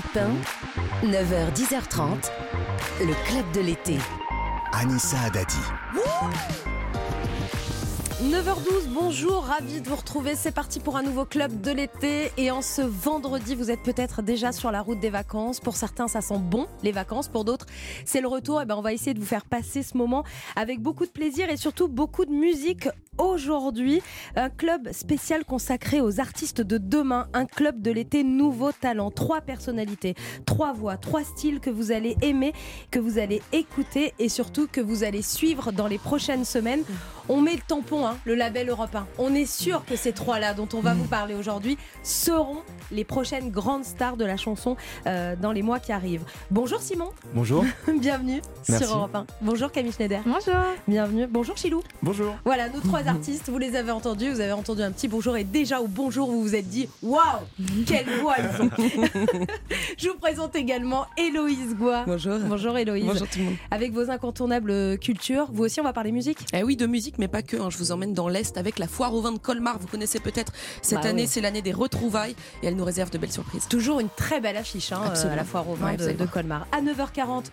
Europe 1, 9h, 10h30, le club de l'été. Anissa Adadi. 9h12, bonjour, ravi de vous retrouver. C'est parti pour un nouveau club de l'été. Et en ce vendredi, vous êtes peut-être déjà sur la route des vacances. Pour certains, ça sent bon, les vacances. Pour d'autres, c'est le retour. Et ben, on va essayer de vous faire passer ce moment avec beaucoup de plaisir et surtout beaucoup de musique. Aujourd'hui, un club spécial consacré aux artistes de demain. Un club de l'été nouveau talent. Trois personnalités, trois voix, trois styles que vous allez aimer, que vous allez écouter et surtout que vous allez suivre dans les prochaines semaines. On met le tampon, hein, le label européen. On est sûr que ces trois-là, dont on va vous parler aujourd'hui, seront les prochaines grandes stars de la chanson euh, dans les mois qui arrivent. Bonjour Simon. Bonjour. Bienvenue Merci. sur Europe 1. Bonjour Camille Schneider. Bonjour. Bienvenue. Bonjour Chilou. Bonjour. Voilà, nos trois artistes, vous les avez entendus, vous avez entendu un petit bonjour et déjà au bonjour, vous vous êtes dit waouh, quelle voix ils ont. Je vous présente également Héloïse Goua. Bonjour. Bonjour Héloïse. Bonjour tout le monde. Avec vos incontournables cultures, vous aussi on va parler musique? Eh oui, de musique, mais pas que. hein. Je vous emmène dans l'Est avec la foire au vin de Colmar. Vous connaissez peut-être. Cette Bah année, oui. c'est l'année des retrouvailles et elle nous réserve de belles surprises. Toujours une très belle affiche hein, Absolument. à la foire au vin Ouais, de, de. Colmar. À 9h40,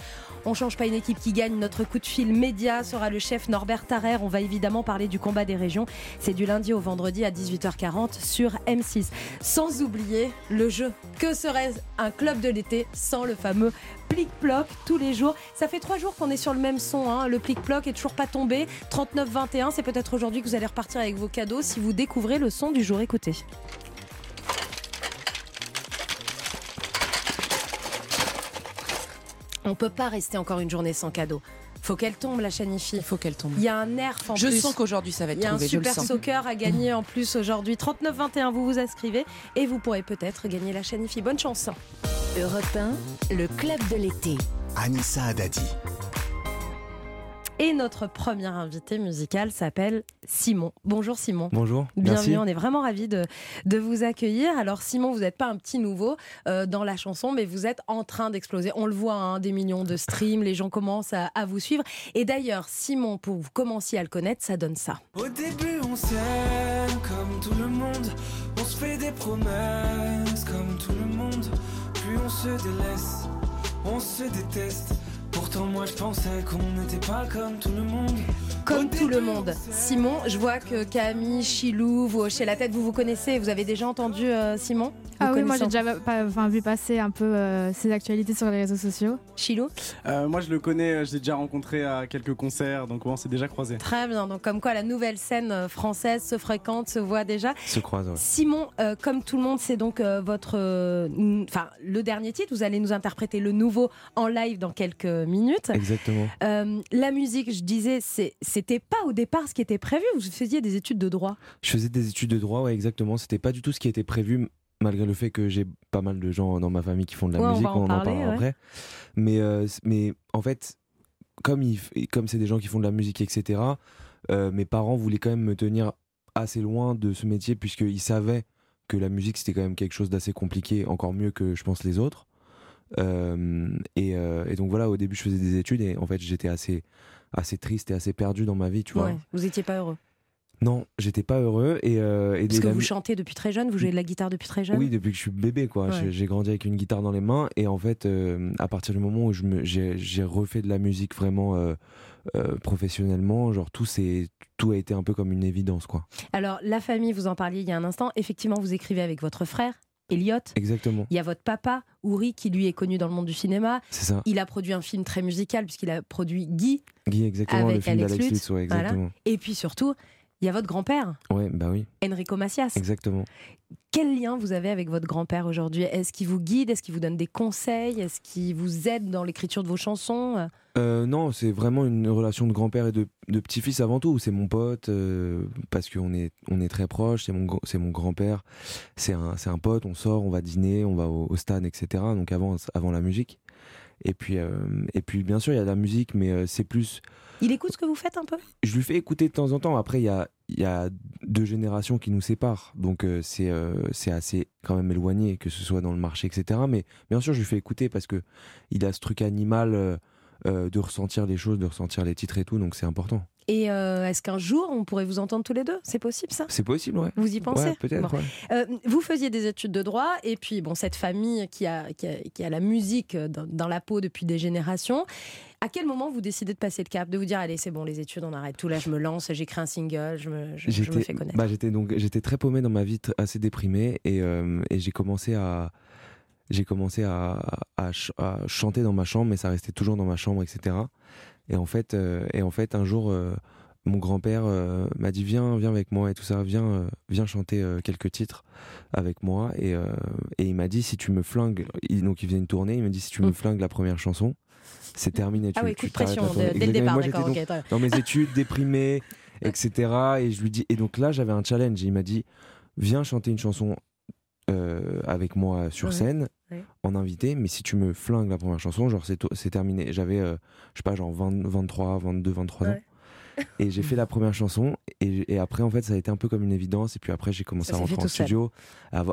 on change pas une équipe qui gagne. Notre coup de fil média sera le chef Norbert Tarrer. On va évidemment parler du combat des régions. C'est du lundi au vendredi à 18h40 sur M6. Sans oublier le jeu. Que serait un club de l'été sans le fameux plic-ploc tous les jours? Ça fait trois jours qu'on est sur le même son. hein. Le plic-ploc est toujours pas tombé. 39-21, c'est peut-être aujourd'hui que vous allez repartir avec vos cadeaux si vous découvrez le son du jour. Écoutez. On peut pas rester encore une journée sans cadeau. Faut qu'elle tombe la chanifi. Il faut qu'elle tombe. Il y a un nerf en Je plus. sens qu'aujourd'hui, ça va être Il y a un trouvé. je super soccer à gagner en plus aujourd'hui. 39-21, vous vous inscrivez et vous pourrez peut-être gagner la chanifi. Bonne chance. Europe 1, le club de l'été. Anissa Adadi. Et notre premier invité musical s'appelle Simon. Bonjour Simon. Bonjour. Bienvenue, Merci. on est vraiment ravis de, de vous accueillir. Alors Simon, vous n'êtes pas un petit nouveau euh, dans la chanson, mais vous êtes en train d'exploser. On le voit, hein, des millions de streams, les gens commencent à, à vous suivre. Et d'ailleurs, Simon, pour que vous commenciez à le connaître, ça donne ça. Au début on s'aime comme tout le monde On se fait des promesses comme tout le monde Puis on se délaisse, on se déteste Pourtant moi je pensais qu'on n'était pas comme tout le monde Comme tout le monde. Simon, je vois que Camille, Chilou, vous hochez la tête, vous vous connaissez. Vous avez déjà entendu euh, Simon? Ah oui, moi j'ai déjà pas- enfin, vu passer un peu euh, ses actualités sur les réseaux sociaux. Chilou? Euh, moi, je le connais, je l'ai déjà rencontré à quelques concerts, donc on s'est déjà croisés. Très bien. Donc, comme quoi la nouvelle scène française se fréquente, se voit déjà. Se croise. ouais. Simon, euh, comme tout le monde, c'est donc euh, votre, euh, enfin, le dernier titre. Vous allez nous interpréter le nouveau en live dans quelques minutes. Exactement. Euh, la musique, je disais, c'est- c'était pas au départ ce qui était prévu. Vous faisiez des études de droit. Je faisais des études de droit, ouais, exactement. C'était pas du tout ce qui était prévu, malgré le fait que j'ai pas mal de gens dans ma famille qui font de la Ouais, on musique. va en parler, parlera ouais. après. Mais, euh, mais en fait, comme il comme c'est des gens qui font de la musique, etc. euh, mes parents voulaient quand même me tenir assez loin de ce métier puisqu'ils savaient que la musique c'était quand même quelque chose d'assez compliqué, encore mieux que je pense les autres. Euh, et, euh, et donc voilà, au début je faisais des études et en fait j'étais assez assez triste et assez perdu dans ma vie, tu vois. Ouais, vous étiez pas heureux. Non, j'étais pas heureux et, euh, et Parce que vous chantez depuis très jeune, vous jouez de la guitare depuis très jeune. Oui, depuis que je suis bébé, quoi. Ouais. J'ai- grandi avec une guitare dans les mains et en fait, euh, à partir du moment où j'ai refait de la musique vraiment euh, euh, professionnellement, genre tout c'est tout a été un peu comme une évidence, quoi. Alors, la famille, vous en parliez il y a un instant. Effectivement, vous écrivez avec votre frère, Elliot. Exactement, Il y a votre papa, Uri, qui lui est connu dans le monde du cinéma. c'est ça. Il a produit un film très musical puisqu'il a produit Guy. Guy, exactement, Avec le film Alex Lutz, Lutz, ouais, voilà. Et puis surtout, il y a votre grand-père, Ouais, bah oui, Enrico Macias. exactement. Quel lien vous avez avec votre grand-père aujourd'hui? Est-ce qu'il vous guide? Est-ce qu'il vous donne des conseils? Est-ce qu'il vous aide dans l'écriture de vos chansons? Euh, non, c'est vraiment une relation de grand-père et de, de petit-fils avant tout. C'est mon pote euh, parce qu'on est, on est très proches. C'est mon, c'est mon grand-père. C'est un, c'est un pote. On sort, on va dîner, on va au, au stade, etc. Donc avant, avant la musique. Et puis, euh, et puis bien sûr, il y a la musique, mais euh, c'est plus. Il écoute ce que vous faites un peu? Je lui fais écouter de temps en temps. Après, il y a, y a deux générations qui nous séparent. Donc euh, c'est, euh, c'est assez quand même éloigné, que ce soit dans le marché, etc. Mais bien sûr, je lui fais écouter parce que il a ce truc animal. euh, de ressentir les choses, de ressentir les titres et tout, donc c'est important. Et euh, est-ce qu'un jour, on pourrait vous entendre tous les deux? C'est possible, ça? C'est possible, ouais. Vous y pensez? Ouais, peut-être, Bon. ouais. Euh, vous faisiez des études de droit, et puis bon, cette famille qui a, qui a, qui a la musique dans, dans la peau depuis des générations. À quel moment vous décidez de passer le cap, de vous dire allez c'est bon les études on arrête tout là, je me lance, j'écris un single, je me, je, je me J'étais- fais connaître. bah, j'étais donc j'étais très paumé dans ma vie, assez déprimé, et, euh, et j'ai commencé à j'ai commencé à, à ch- à chanter dans ma chambre, mais ça restait toujours dans ma chambre, etc. Et en fait, euh, et en fait, un jour, euh, mon grand-père euh, m'a dit viens, viens avec moi et tout ça, viens, viens chanter quelques titres avec moi. Et, et il m'a dit si tu me flingues, il- donc il faisait une tournée, il m'a dit si tu me Mm. flingues la première chanson, c'est terminé. ah tu, oui, coup de pression dès, le départ, d'accord, donc ok. très bien. dans mes études, déprimé, etc. Et je lui dis, et donc là, j'avais un challenge. Il m'a dit, viens chanter une chanson euh, avec moi sur Ouais, scène, ouais. en invité, mais si tu me flingues la première chanson, genre c'est terminé. J'avais, euh, je sais pas, genre 20, 23, 22, 23 ans. Et j'ai fait la première chanson, et, et après, en fait, ça a été un peu comme une évidence. Et puis après, j'ai commencé Ça à rentrer en studio, à,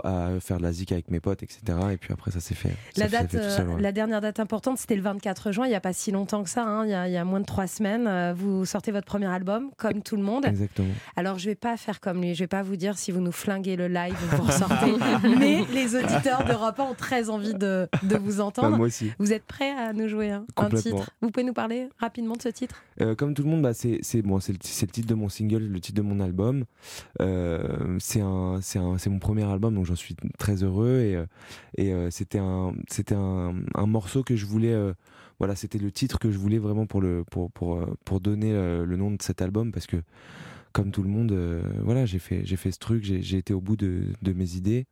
faire de la zik avec mes potes, etc. Et puis après, ça s'est fait. La, date, fait tout seul, euh, ouais. la dernière date importante, c'était le 24 juin, il n'y a pas si longtemps que ça, hein, il y, a, il y a moins de trois semaines. Euh, Vous sortez votre premier album, comme tout le monde. Exactement. Alors, je vais pas faire comme lui, je vais pas vous dire si vous nous flinguez le live, vous ressortez. Mais les auditeurs d'Europe 1 ont très envie de, de vous Bah, entendre. moi aussi. Vous êtes prêts à nous jouer un, titre? Vous pouvez nous parler rapidement de ce titre? Euh, comme tout le monde, bah, c'est c'est bon, le, titre de mon single, le titre de mon album. Euh, c'est mon premier album, donc j'en suis très heureux et euh, et euh, c'était un, un, un morceau que je voulais. voilà, c'était le titre que je voulais vraiment pour le, pour pour pour donner le nom de cet album parce que comme tout le monde, voilà, j'ai fait, fait ce truc, j'ai été au bout de mes idées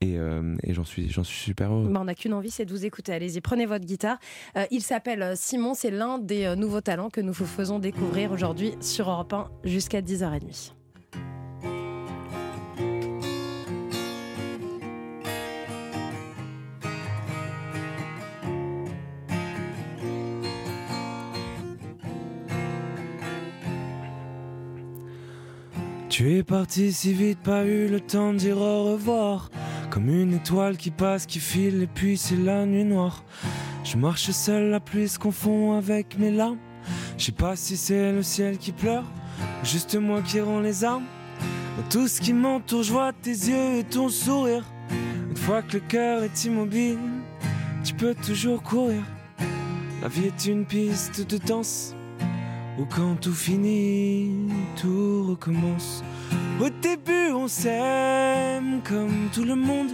et, euh, et j'en suis, j'en suis super heureux. Bah, On n'a qu'une envie, c'est de vous écouter. Allez-y, prenez votre guitare. Euh, il s'appelle euh, Simon, c'est l'un des euh, nouveaux talents que nous vous faisons découvrir aujourd'hui sur Europe 1 jusqu'à 10h30. Tu es parti si vite, pas eu le temps de dire au revoir. Comme une étoile qui passe, qui file, et puis c'est la nuit noire. Je marche seul, la pluie se confond avec mes larmes. Je sais pas si c'est le ciel qui pleure, ou juste moi qui rends les armes. Dans tout ce qui m'entoure, je vois tes yeux et ton sourire. Une fois que le cœur est immobile, tu peux toujours courir. La vie est une piste de danse. Ou quand tout finit, tout recommence. Au début, on s'aime comme tout le monde.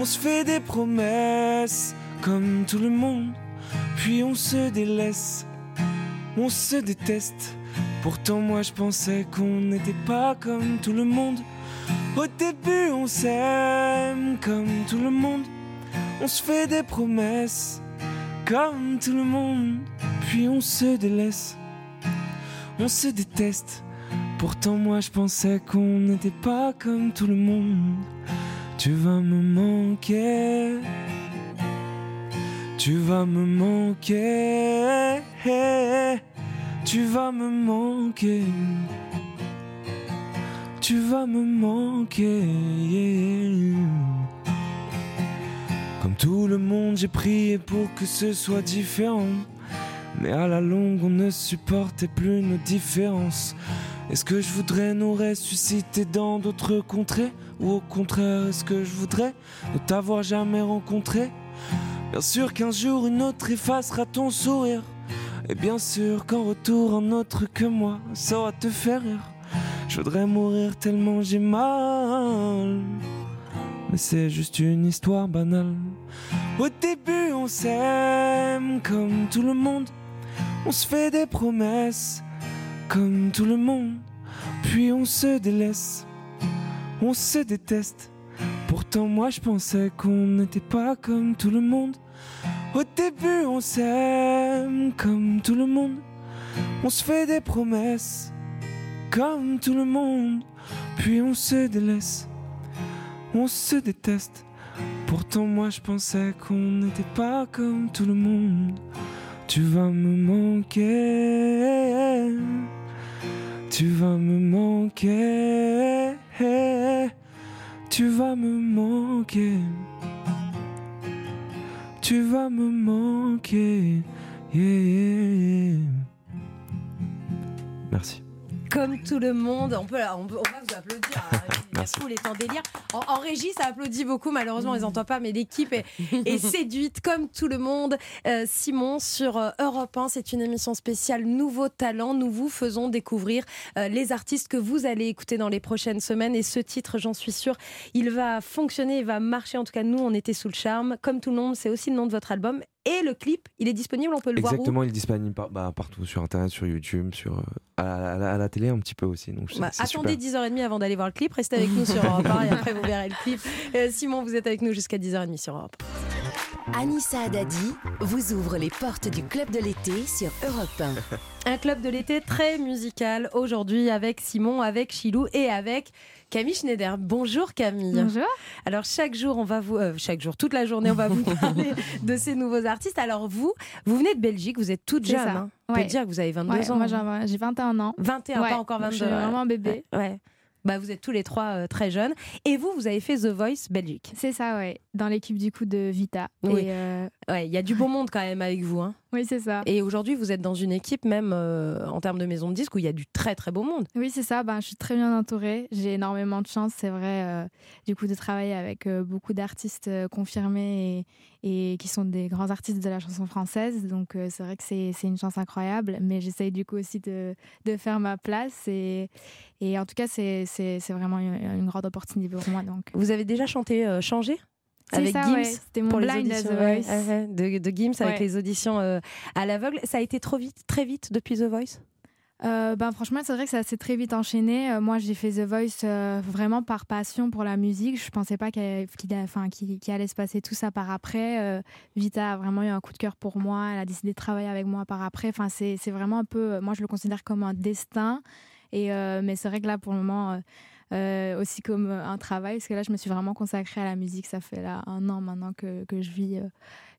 On se fait des promesses comme tout le monde. Puis on se délaisse, on se déteste. Pourtant, moi je pensais qu'on n'était pas comme tout le monde. Au début, on s'aime comme tout le monde. On se fait des promesses comme tout le monde. Puis on se délaisse on se déteste. Pourtant moi je pensais qu'on n'était pas comme tout le monde. Tu vas me manquer. Tu vas me manquer. Tu vas me manquer. Tu vas me manquer. Comme tout le monde, j'ai prié pour que ce soit différent. Mais à la longue, on ne supportait plus nos différences. Est-ce que je voudrais nous ressusciter dans d'autres contrées? Ou au contraire, est-ce que je voudrais ne t'avoir jamais rencontré? Bien sûr qu'un jour, une autre effacera ton sourire. Et bien sûr qu'en retour, un autre que moi saura te faire rire. Je voudrais mourir tellement j'ai mal. Mais c'est juste une histoire banale. Au début, on s'aime comme tout le monde. On se fait des promesses comme tout le monde. Puis on se délaisse, on se déteste. Pourtant, moi je pensais qu'on n'était pas comme tout le monde. Au début, on s'aime comme tout le monde. On se fait des promesses comme tout le monde. Puis on se délaisse, on se déteste. Pourtant, moi je pensais qu'on n'était pas comme tout le monde. Tu vas me manquer. Tu vas me manquer. Tu vas me manquer. Tu vas me manquer. Merci. Comme tout le monde, on peut, on, peut- on va vous applaudir. La Merci. est en délire. En, en régie, ça applaudit beaucoup. Malheureusement, on les entend pas, mais l'équipe est, est séduite comme tout le monde. Euh, Simon sur euh, Europe 1, c'est une émission spéciale Nouveaux Talents. Nous vous faisons découvrir euh, les artistes que vous allez écouter dans les prochaines semaines. Et ce titre, j'en suis sûre, il va fonctionner, il va marcher. En tout cas, nous, on était sous le charme. Comme tout le monde, c'est aussi le nom de votre album. Et le clip, il est disponible, on peut le voir où Exactement, il est disponible par- bah, partout sur internet, sur YouTube, sur, euh, à, la- à la, à la télé un petit peu aussi. Donc Bah, attendez super. 10h30 avant d'aller voir le clip. Restez avec nous sur Europe 1 et après vous verrez le clip. Euh, Simon, vous êtes avec nous jusqu'à 10h30 sur Europe. Anissa Haddadi vous ouvre les portes du club de l'été sur Europe 1. Un club de l'été très musical aujourd'hui avec Simon, avec Chilou et avec Camille Schneider. Bonjour Camille. Bonjour. Alors chaque jour, on va vous, euh, chaque jour, toute la journée, on va vous parler de ces nouveaux artistes. Alors vous, vous venez de Belgique, vous êtes toute jeune. hein. On peut dire que vous avez 22 Ouais, ans. moi j'ai- j'ai 21 ans. 21, Ouais, pas encore donc 22. Je suis vraiment un bébé. Ouais. Bah, vous êtes tous les trois euh, très jeunes. Et vous, vous avez fait The Voice Belgique. C'est ça, ouais. Dans l'équipe du coup de Vita. Oui. Et, euh, Ouais, il y a du beau monde quand même avec vous. Hein. Oui, c'est ça. Et aujourd'hui, vous êtes dans une équipe, même euh, en termes de maison de disques, où il y a du très très beau monde. Oui, c'est ça. Ben, je suis très bien entourée. J'ai énormément de chance, c'est vrai, euh, du coup, de travailler avec euh, beaucoup d'artistes confirmés et, et qui sont des grands artistes de la chanson française. Donc, c'est vrai que c'est une chance incroyable. Mais j'essaye du coup aussi de, de faire ma place. Et, et en tout cas, c'est vraiment une, une grande opportunité pour moi. Donc, Vous avez déjà chanté Changer? Avec ça, Gims ouais. C'était mon pour les blind à auditions The ouais, Voice. de, de Gims avec les auditions euh, à l'aveugle. Ça a été trop vite, très vite depuis The Voice? Euh, ben, franchement, c'est vrai que ça s'est très vite enchaîné. Euh, moi, j'ai fait The Voice euh, vraiment par passion pour la musique. Je pensais pas qu'il enfin, allait se passer tout ça par après. Vita a vraiment eu un coup de cœur pour moi. Elle a décidé de travailler avec moi par après. Enfin, c'est vraiment un peu, moi, je le considère comme un destin. Et, mais c'est vrai que là, pour le moment, euh, aussi comme euh, un travail, parce que là, je me suis vraiment consacrée à la musique. Ça fait là un an maintenant que, que je vis. euh,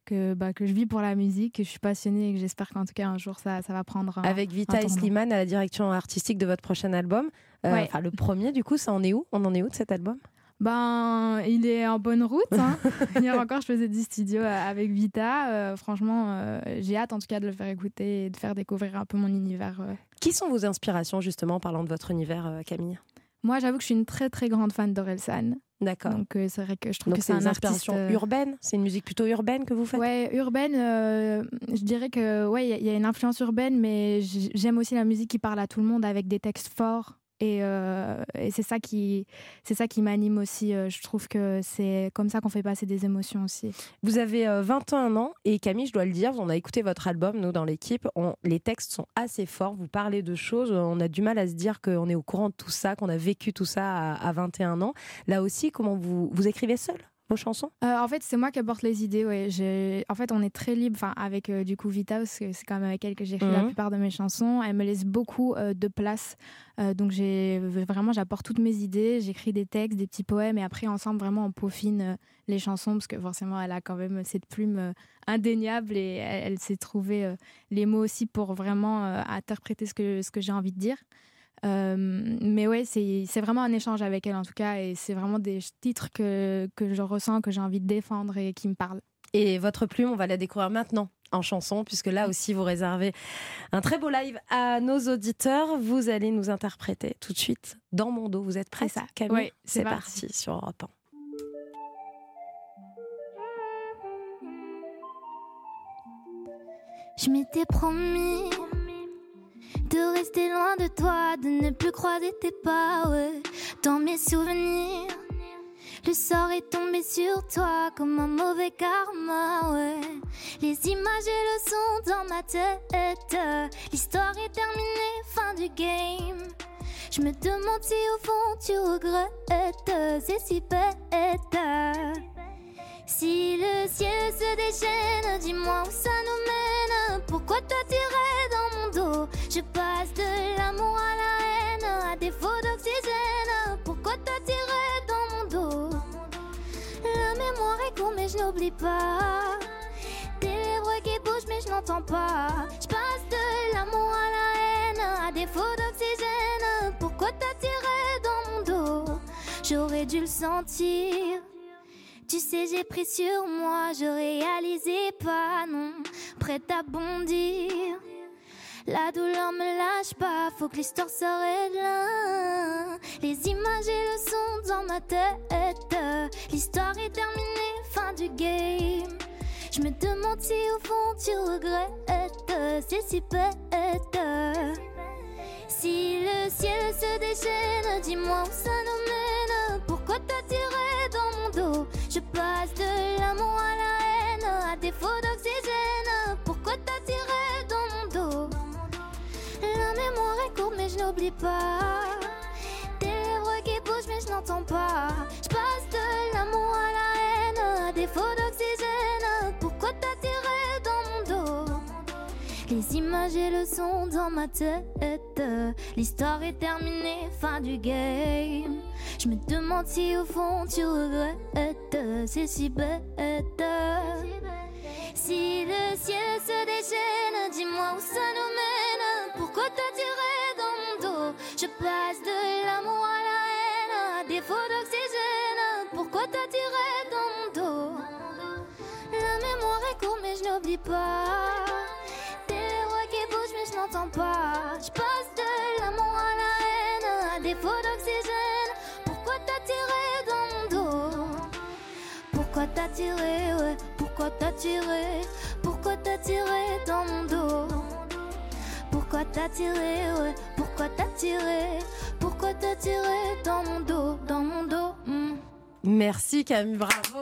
que, bah, que je vis pour la musique, que je suis passionnée et que j'espère qu'en tout cas un jour ça, ça va prendre un, Avec Vita un. Slimane à la direction artistique de votre prochain album. Euh, Ouais. Le premier, du coup, ça en est où? On en est où de cet album? Ben, il est en bonne route. hein. Hier encore, je faisais du studio avec Vita. Euh, franchement, euh, j'ai hâte en tout cas de le faire écouter et de faire découvrir un peu mon univers. Qui sont vos inspirations, justement, en parlant de votre univers, Camille? Moi, j'avoue que je suis une très très grande fan d'Orelsan. D'accord. Donc, euh, c'est vrai que je trouve que c'est c'est des un artiste. euh, urbaines C'est une musique plutôt urbaine que vous faites? Ouais, urbaine, euh, je dirais que ouais, il y a- il y, a une influence urbaine, mais j'aime aussi la musique qui parle à tout le monde avec des textes forts. Et, euh, et c'est ça qui, c'est ça qui m'anime aussi. Euh, Je trouve que c'est comme ça qu'on fait passer des émotions aussi. Vous avez euh, 21 ans et Camille, je dois le dire, on a écouté votre album, nous, dans l'équipe. Les textes sont assez forts. Vous parlez de choses. On a du mal à se dire qu'on est au courant de tout ça, qu'on a vécu tout ça à, à 21 ans. Là aussi, comment vous, vous écrivez seul vos chansons? Euh, en fait, c'est moi qui apporte les idées. Ouais. En fait, on est très libre, enfin, avec euh, du coup Vita, parce que c'est quand même avec elle que j'écris la Mhm. plupart de mes chansons. Elle me laisse beaucoup euh, de place, Euh, donc j'ai vraiment j'apporte toutes mes idées. J'écris des textes, des petits poèmes, et après ensemble vraiment on peaufine les chansons, parce que forcément elle a quand même cette plume indéniable et elle, elle sait trouver euh, les mots aussi pour vraiment interpréter ce que ce que j'ai envie de dire. Euh, mais ouais, c'est vraiment un échange avec elle en tout cas, et c'est vraiment des titres que, que je ressens, que j'ai envie de défendre et qui me parlent. Et votre plume, on va la découvrir maintenant en chanson, puisque là aussi, vous réservez un très beau live à nos auditeurs. Vous allez nous interpréter tout de suite dans mon dos. Vous êtes prêts, C'est ça. Camille Ouais, c'est c'est parti. parti. sur Europe 1. Je m'étais promis de rester loin de toi, de ne plus croiser tes pas, ouais. Dans mes souvenirs, le sort est tombé sur toi comme un mauvais karma, ouais. Les images et le son dans ma tête, l'histoire est terminée, fin du game. Je me demande si au fond tu regrettes, c'est si bête. Si le ciel se déchaîne, dis-moi où ça nous mène. Pourquoi t'attirer dans mon dos? Je passe de l'amour à la haine, à défaut d'oxygène. Pourquoi t'attirer dans mon dos? La mémoire est courte, mais je n'oublie pas. Tes lèvres qui bougent, mais je n'entends pas. Je passe de l'amour à la haine, à défaut d'oxygène. Pourquoi t'attirer dans mon dos? J'aurais dû le sentir. Tu sais, j'ai pris sur moi, je réalisais pas, non, prête à bondir. La douleur me lâche pas, faut que l'histoire s'arrête là. Les images et le son dans ma tête. L'histoire est terminée, fin du game. Je me demande si au fond tu regrettes, c'est si bête. Si le ciel se déchaîne, dis-moi où ça nous mène. Pourquoi t'attirer Je passe de l'amour à la haine, à défaut d'oxygène. Pourquoi t'attirer dans mon dos? La mémoire est courte, mais je n'oublie pas. Tes lèvres qui bougent, mais je n'entends pas. Je passe de l'amour à la haine, à défaut d'oxygène. Les images et le son dans ma tête. L'histoire est terminée, fin du game. Je me demande si au fond tu regrettes. C'est si bête. Si le ciel se déchaîne, dis-moi où ça nous mène. Pourquoi t'attirer dans mon dos? Je passe de l'amour à la haine, à défaut d'oxygène. Pourquoi t'attirer dans mon dos? La mémoire est courte, mais je n'oublie pas. Je n'entends pas. Je passe de l'amour à la haine, à défaut d'oxygène. Pourquoi t'attirer dans mon dos? Pourquoi t'attirer, ouais? Pourquoi t'attirer Pourquoi t'attirer dans mon dos? Pourquoi t'attirer, ouais? Pourquoi t'attirer Pourquoi t'attirer dans mon dos? Dans mon dos hmm. Merci Camille, bravo.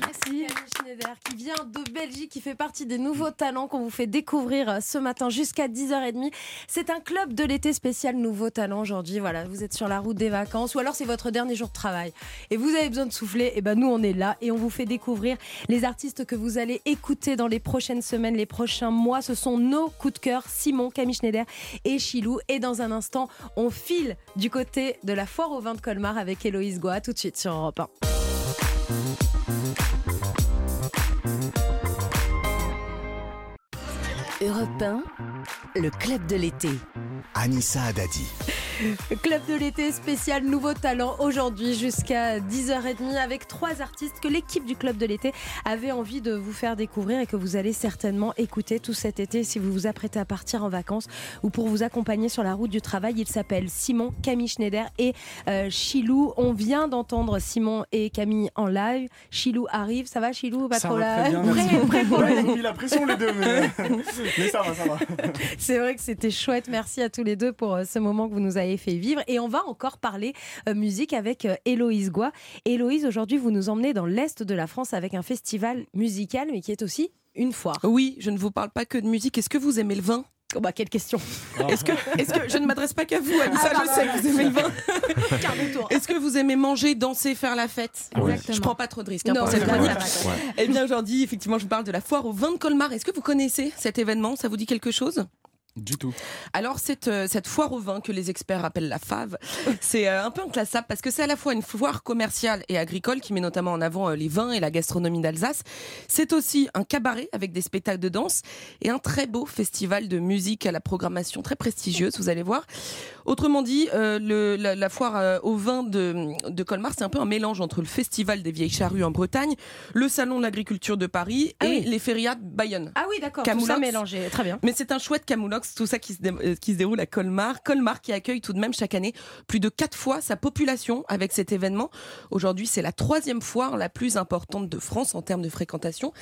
Merci. Camille Schneider qui vient de Belgique, qui fait partie des nouveaux talents qu'on vous fait découvrir euh, ce matin jusqu'à 10h30. C'est un club de l'été spécial nouveaux talents aujourd'hui. Voilà, vous êtes sur la route des vacances ou alors c'est votre dernier jour de travail et vous avez besoin de souffler. Et ben nous on est là et on vous fait découvrir les artistes que vous allez écouter dans les prochaines semaines, les prochains mois. Ce sont nos coups de cœur, Simon, Camille Schneider et Chilou. Et dans un instant, on file du côté de la foire au vin de Colmar avec Héloïse Goa tout de suite sur Europe 1. Europe 1, le club de l'été. Anissa Adadi. Club de l'été spécial Nouveau Talent aujourd'hui jusqu'à 10h30 avec trois artistes que l'équipe du Club de l'été avait envie de vous faire découvrir et que vous allez certainement écouter tout cet été si vous vous apprêtez à partir en vacances ou pour vous accompagner sur la route du travail. Ils s'appellent Simon, Camille Schneider et euh, Chilou. On vient d'entendre Simon et Camille en live. Chilou arrive, ça va Chilou Pas Ça trop va là bien. Prêt- prêt pour Ouais, le- ils ont mis la pression les deux, mais, mais ça va, ça va. C'est vrai que c'était chouette. Merci à tous les deux pour euh, ce moment que vous nous avez fait vivre. Et on va encore parler euh, musique avec euh, Héloïse Goua. Héloïse, aujourd'hui, vous nous emmenez dans l'Est de la France avec un festival musical, mais qui est aussi une foire. Oui, je ne vous parle pas que de musique. Est-ce que vous aimez le vin? Oh bah, quelle question Est-ce que, est-ce que je ne m'adresse pas qu'à vous, Anissa, Ah, je sais que vous aimez le vin. Est-ce que vous aimez manger, danser, faire la fête? Exactement. Je prends pas trop de risques hein, Non, cette chronique. Eh bien aujourd'hui, effectivement, je vous parle de la foire au vin de Colmar. Est-ce que vous connaissez cet événement? Ça vous dit quelque chose? Du tout. Alors cette, euh, cette foire au vin que les experts appellent la fave, c'est euh, un peu inclassable parce que c'est à la fois une foire commerciale et agricole qui met notamment en avant euh, les vins et la gastronomie d'Alsace. C'est aussi un cabaret avec des spectacles de danse et un très beau festival de musique à la programmation très prestigieuse, vous allez voir. Autrement dit, euh, le- la, la foire euh, au vin de, de Colmar, c'est un peu un mélange entre le festival des vieilles charrues en Bretagne, le salon de l'agriculture de Paris Ah et oui. les férias de Bayonne. Ah oui, d'accord, tout ça mélangé. Très bien. Mais c'est un chouette camoulox, tout ça qui se, euh, qui se déroule à Colmar. Colmar qui accueille tout de même chaque année plus de quatre fois sa population avec cet événement. Aujourd'hui, c'est la troisième foire la plus importante de France en termes de fréquentation.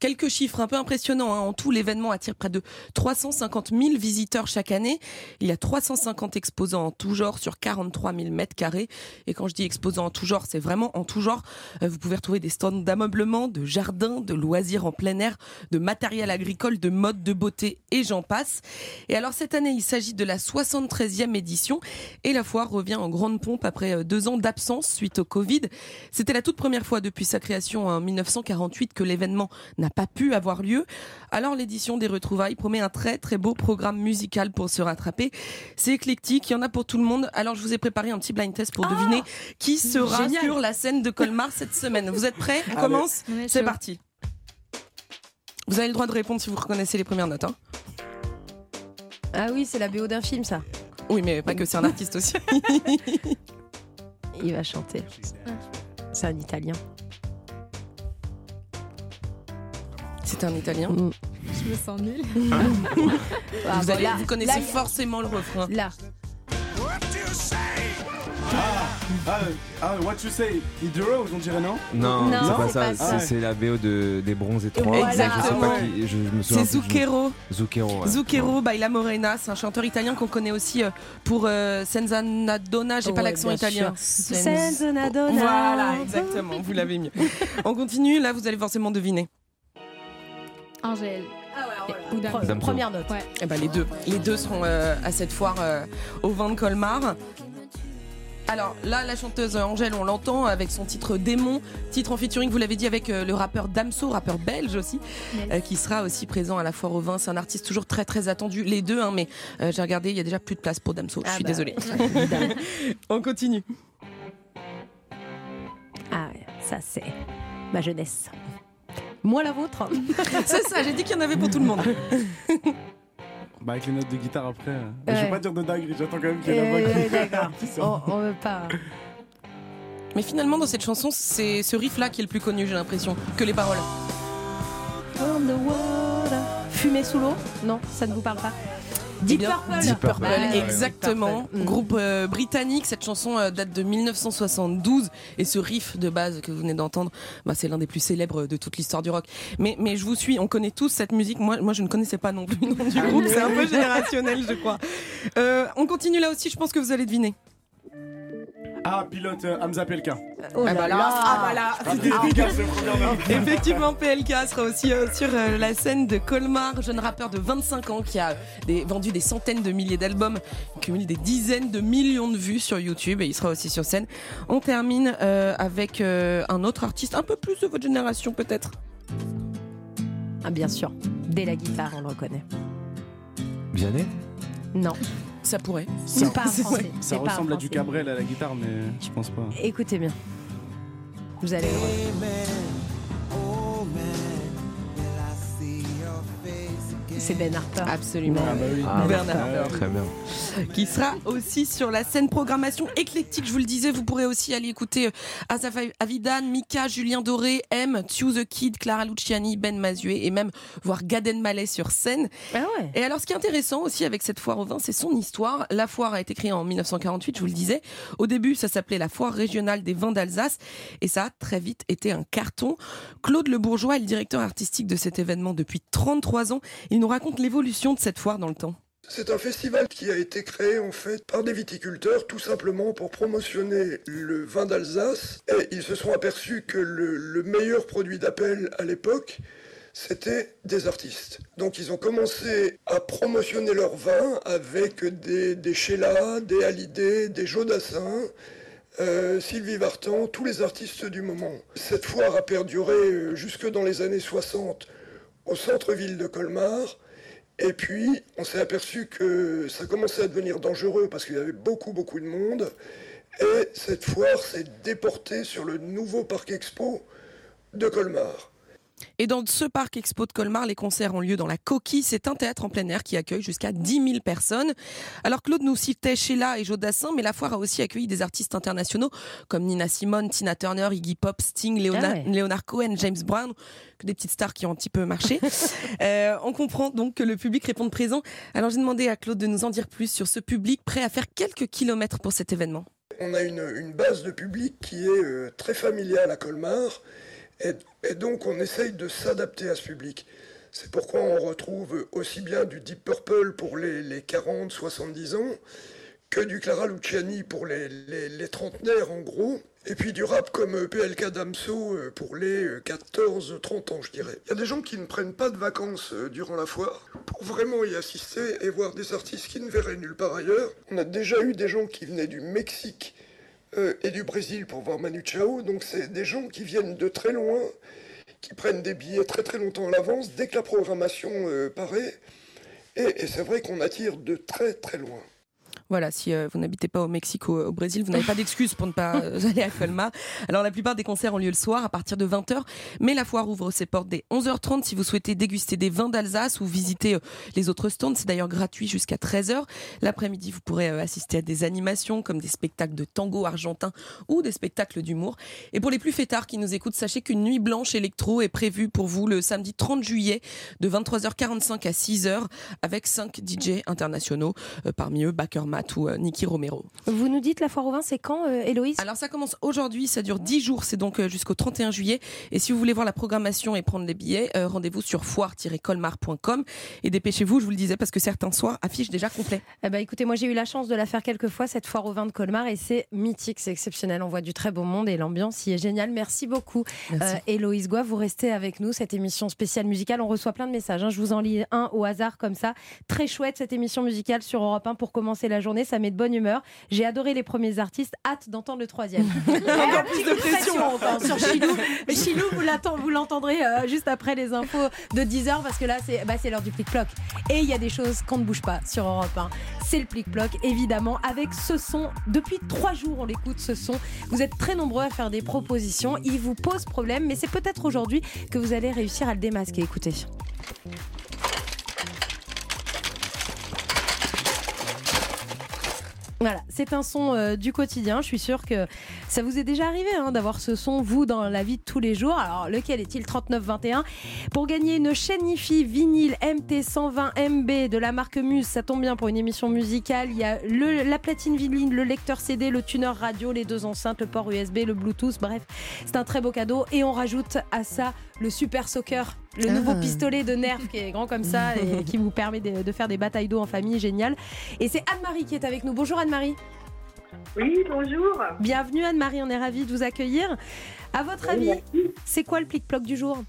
Quelques chiffres un peu impressionnants. hein. En tout, l'événement attire près de 350 000 visiteurs chaque année. Il y a 350 exposants en tout genre sur 43 000 mètres carrés. Et quand je dis exposants en tout genre, c'est vraiment en tout genre. Euh, Vous pouvez retrouver des stands d'ameublement, de jardins, de loisirs en plein air, de matériel agricole, de mode de beauté et j'en passe. Et alors cette année, il s'agit de la 73e édition et la foire revient en grande pompe après euh, deux ans d'absence suite au Covid. C'était la toute première fois depuis sa création en 1948 que l'événement n'a pas pu avoir lieu. Alors l'édition des retrouvailles promet un très très beau programme musical pour se rattraper. C'est éclectique, il y en a pour tout le monde. Alors je vous ai préparé un petit blind test pour deviner qui sera Génial. sur la scène de Colmar cette semaine. Vous êtes prêts On Allez. commence C'est parti. Vous avez le droit de répondre si vous reconnaissez les premières notes. hein. Ah oui, c'est la BO d'un film, ça. Oui, mais pas que c'est un artiste aussi. Il va chanter. C'est un Italien. C'est un italien. Mm. Je me sens nulle. Ah, vous, bon, allez- là- vous connaissez là, forcément le refrain. Là, Ah, ah, what you say? On dirait non? Non, Non, c'est pas ça. pas c'est- ça. C'est la BO de, des Bronzes et 3. Voilà. Je sais pas Exactement. C'est. Zucchero. Zucchero. ouais. Zucchero Baila Morena, c'est un chanteur italien qu'on connaît aussi euh, pour euh, Senza una donna, j'ai pas Ouais, l'accent italien. Senza una donna. Voilà, exactement, vous l'avez mieux. On continue, là vous allez forcément deviner. Angèle. Ou Ou pre- Damso. Première note. Ouais. Eh ben, les deux, les deux seront euh, à cette foire euh, au vin de Colmar. Alors là, la chanteuse Angèle, on l'entend avec son titre Démon, titre en featuring, vous l'avez dit, avec euh, le rappeur Damso, rappeur belge aussi, Yes. euh, qui sera aussi présent à la foire au vin. C'est un artiste toujours très très attendu, les deux, hein, mais euh, j'ai regardé, il y a déjà plus de place pour Damso. Je Ah suis bah, désolée. On continue. Ah, ouais, ça c'est ma jeunesse. Moi la vôtre. C'est ça, j'ai dit qu'il y en avait pour tout le monde. Bah, avec les notes de guitare après. euh, Je vais Ouais. pas dire de dinguerie, j'attends quand même qu'il y ait la voix Euh, qui-. On, on veut pas. Mais finalement, dans cette chanson, c'est ce riff-là qui est le plus connu, j'ai l'impression, que les paroles. On the water. Fumer sous l'eau? Non, ça ne vous parle pas. Deep Purple. Deep Purple, Ouais, exactement. Deep Purple. Mm. Groupe euh, britannique. Cette chanson euh, date de 1972 et ce riff de base que vous venez d'entendre, bah, c'est l'un des plus célèbres de toute l'histoire du rock. Mais, mais je vous suis, on connaît tous cette musique. Moi, moi, je ne connaissais pas non plus le nom du groupe. C'est un peu générationnel, je crois. Euh, on continue là aussi. Je pense que vous allez deviner. Ah, pilote euh, Hamza Pelka. Oh là Ah bah là, ah bah là. Ah. Effectivement, PLK sera aussi euh, sur euh, la scène de Colmar, jeune rappeur de 25 ans qui a des- vendu des centaines de milliers d'albums, cumule des dizaines de millions de vues sur YouTube et il sera aussi sur scène. On termine euh, avec euh, un autre artiste, un peu plus de votre génération peut-être? Ah, bien sûr. Dès la guitare, on le reconnaît. Vianney? Non, Ça pourrait. c'est pas français. Ça pas ressemble à du. Cabrel à la guitare, mais je pense pas. Écoutez bien. Vous allez C'est Ben Harper. Absolument. Ah bah oui. Ah, Bernard ouais. Herrmann. Très bien. qui sera aussi sur la scène programmation éclectique. Je vous le disais, vous pourrez aussi aller écouter euh, Asaf Avidan, Mika, Julien Doré, M, Tue the Kid, Clara Luciani, Ben Mazué et même voir Gaden Mallet sur scène. Ah ouais. Et alors, ce qui est intéressant aussi avec cette foire au vin, c'est son histoire. La foire a été créée en 1948, je vous le disais. Au début, ça s'appelait la foire régionale des vins d'Alsace et ça a très vite été un carton. Claude Le Bourgeois est le directeur artistique de cet événement depuis 33 ans. Il nous raconte l'évolution de cette foire dans le temps. C'est un festival qui a été créé en fait par des viticulteurs tout simplement pour promotionner le vin d'Alsace et ils se sont aperçus que le, le meilleur produit d'appel à l'époque c'était des artistes. Donc ils ont commencé à promotionner leur vin avec des, des Sheila, des Hallyday, des Jodassin, euh, Sylvie Vartan, tous les artistes du moment. Cette foire a perduré euh, jusque dans les années 60 au centre-ville de Colmar. Et puis, on s'est aperçu que ça commençait à devenir dangereux parce qu'il y avait beaucoup, beaucoup de monde. Et cette foire s'est déportée sur le nouveau parc expo de Colmar. Et dans ce parc expo de Colmar, les concerts ont lieu dans la Coquille. C'est un théâtre en plein air qui accueille jusqu'à 10 000 personnes. Alors Claude nous citait Sheila et Jodassin, mais la foire a aussi accueilli des artistes internationaux comme Nina Simone, Tina Turner, Iggy Pop, Sting, Leonard, Ah ouais. Leonard Cohen, James Brown, que des petites stars qui ont un petit peu marché. Euh, on comprend donc que le public répond présent. Alors j'ai demandé à Claude de nous en dire plus sur ce public prêt à faire quelques kilomètres pour cet événement. On a une, une base de public qui est euh, très familiale à Colmar. Et, donc, on essaye de s'adapter à ce public. C'est pourquoi on retrouve aussi bien du Deep Purple pour les, les 40, 70 ans, que du Clara Luciani pour les, les, trentenaires en gros, et puis du rap comme PLK Damso pour les euh, 14, 30 ans je dirais. Il y a des gens qui ne prennent pas de vacances euh, durant la foire pour vraiment y assister et voir des artistes qui ne verraient nulle part ailleurs. On a déjà eu des gens qui venaient du Mexique euh, et du Brésil pour voir Manu Chao, donc c'est des gens qui viennent de très loin, qui prennent des billets très très longtemps à l'avance dès que la programmation euh, paraît, et, et c'est vrai qu'on attire de très très loin. Voilà, si euh, vous n'habitez pas au Mexique ou au Brésil, vous n'avez pas d'excuse pour ne pas euh, aller à Colmar. Alors la plupart des concerts ont lieu le soir à partir de 20h, mais la foire ouvre ses portes dès 11h30 si vous souhaitez déguster des vins d'Alsace ou visiter euh, les autres stands. C'est d'ailleurs gratuit jusqu'à 13h. L'après-midi, vous pourrez euh, assister à des animations comme des spectacles de tango argentin ou des spectacles d'humour. Et pour les plus fêtards qui nous écoutent, sachez qu'une nuit blanche électro est prévue pour vous le samedi 30 juillet de 23h45 à 6h avec 5 DJ internationaux, euh, parmi eux Baker Matt ou euh, Nicky Romero. Vous nous dites la foire au vin, c'est quand, euh, Héloïse? Alors ça commence aujourd'hui, ça dure 10 jours, c'est donc euh, jusqu'au 31 juillet. Et si vous voulez voir la programmation et prendre les billets, euh, rendez-vous sur foire-colmar.com et dépêchez-vous, je vous le disais, parce que certains soirs affichent déjà complet. Eh ben, écoutez, moi j'ai eu la chance de la faire quelques fois, cette foire au vin de Colmar, et c'est mythique, c'est exceptionnel. On voit du très beau monde et l'ambiance y est géniale. Merci beaucoup, Merci. Euh, Héloïse Goua. Vous restez avec nous, cette émission spéciale musicale. On reçoit plein de messages. hein. Je vous en lis un au hasard comme ça. Très chouette cette émission musicale sur Europe 1 pour commencer la journée. Ça met de bonne humeur. J'ai adoré les premiers artistes. Hâte d'entendre le troisième. Encore plus de pression sur Chilou. Chilou, vous l'entendrez euh, juste après les infos de 10h parce que là, c'est bah, c'est l'heure du plic-ploc. Et il y a des choses qu'on ne bouge pas sur Europe 1. C'est le plic-ploc, évidemment, avec ce son. Depuis trois jours, on l'écoute, ce son. Vous êtes très nombreux à faire des propositions. Il vous pose problème, mais c'est peut-être aujourd'hui que vous allez réussir à le démasquer. Écoutez. Voilà, c'est un son euh, du quotidien. Je suis sûre que ça vous est déjà arrivé hein, d'avoir ce son, vous, dans la vie de tous les jours. Alors, lequel est-il? 3921 Pour gagner une chaîne IFI vinyle MT120MB de la marque Muse, ça tombe bien pour une émission musicale. Il y a la platine vinyle, le lecteur CD, le tuner radio, les deux enceintes, le port USB, le Bluetooth. Bref, c'est un très beau cadeau. Et on rajoute à ça le Super Soccer, le Ah. nouveau pistolet de Nerf qui est grand comme ça et qui vous permet de, de faire des batailles d'eau en famille. Génial. Et c'est Anne-Marie qui est avec nous. Bonjour Anne-Marie. Oui, bonjour. Bienvenue Anne-Marie, on est ravis de vous accueillir. À votre avis, c'est quoi le plic-ploc du jour?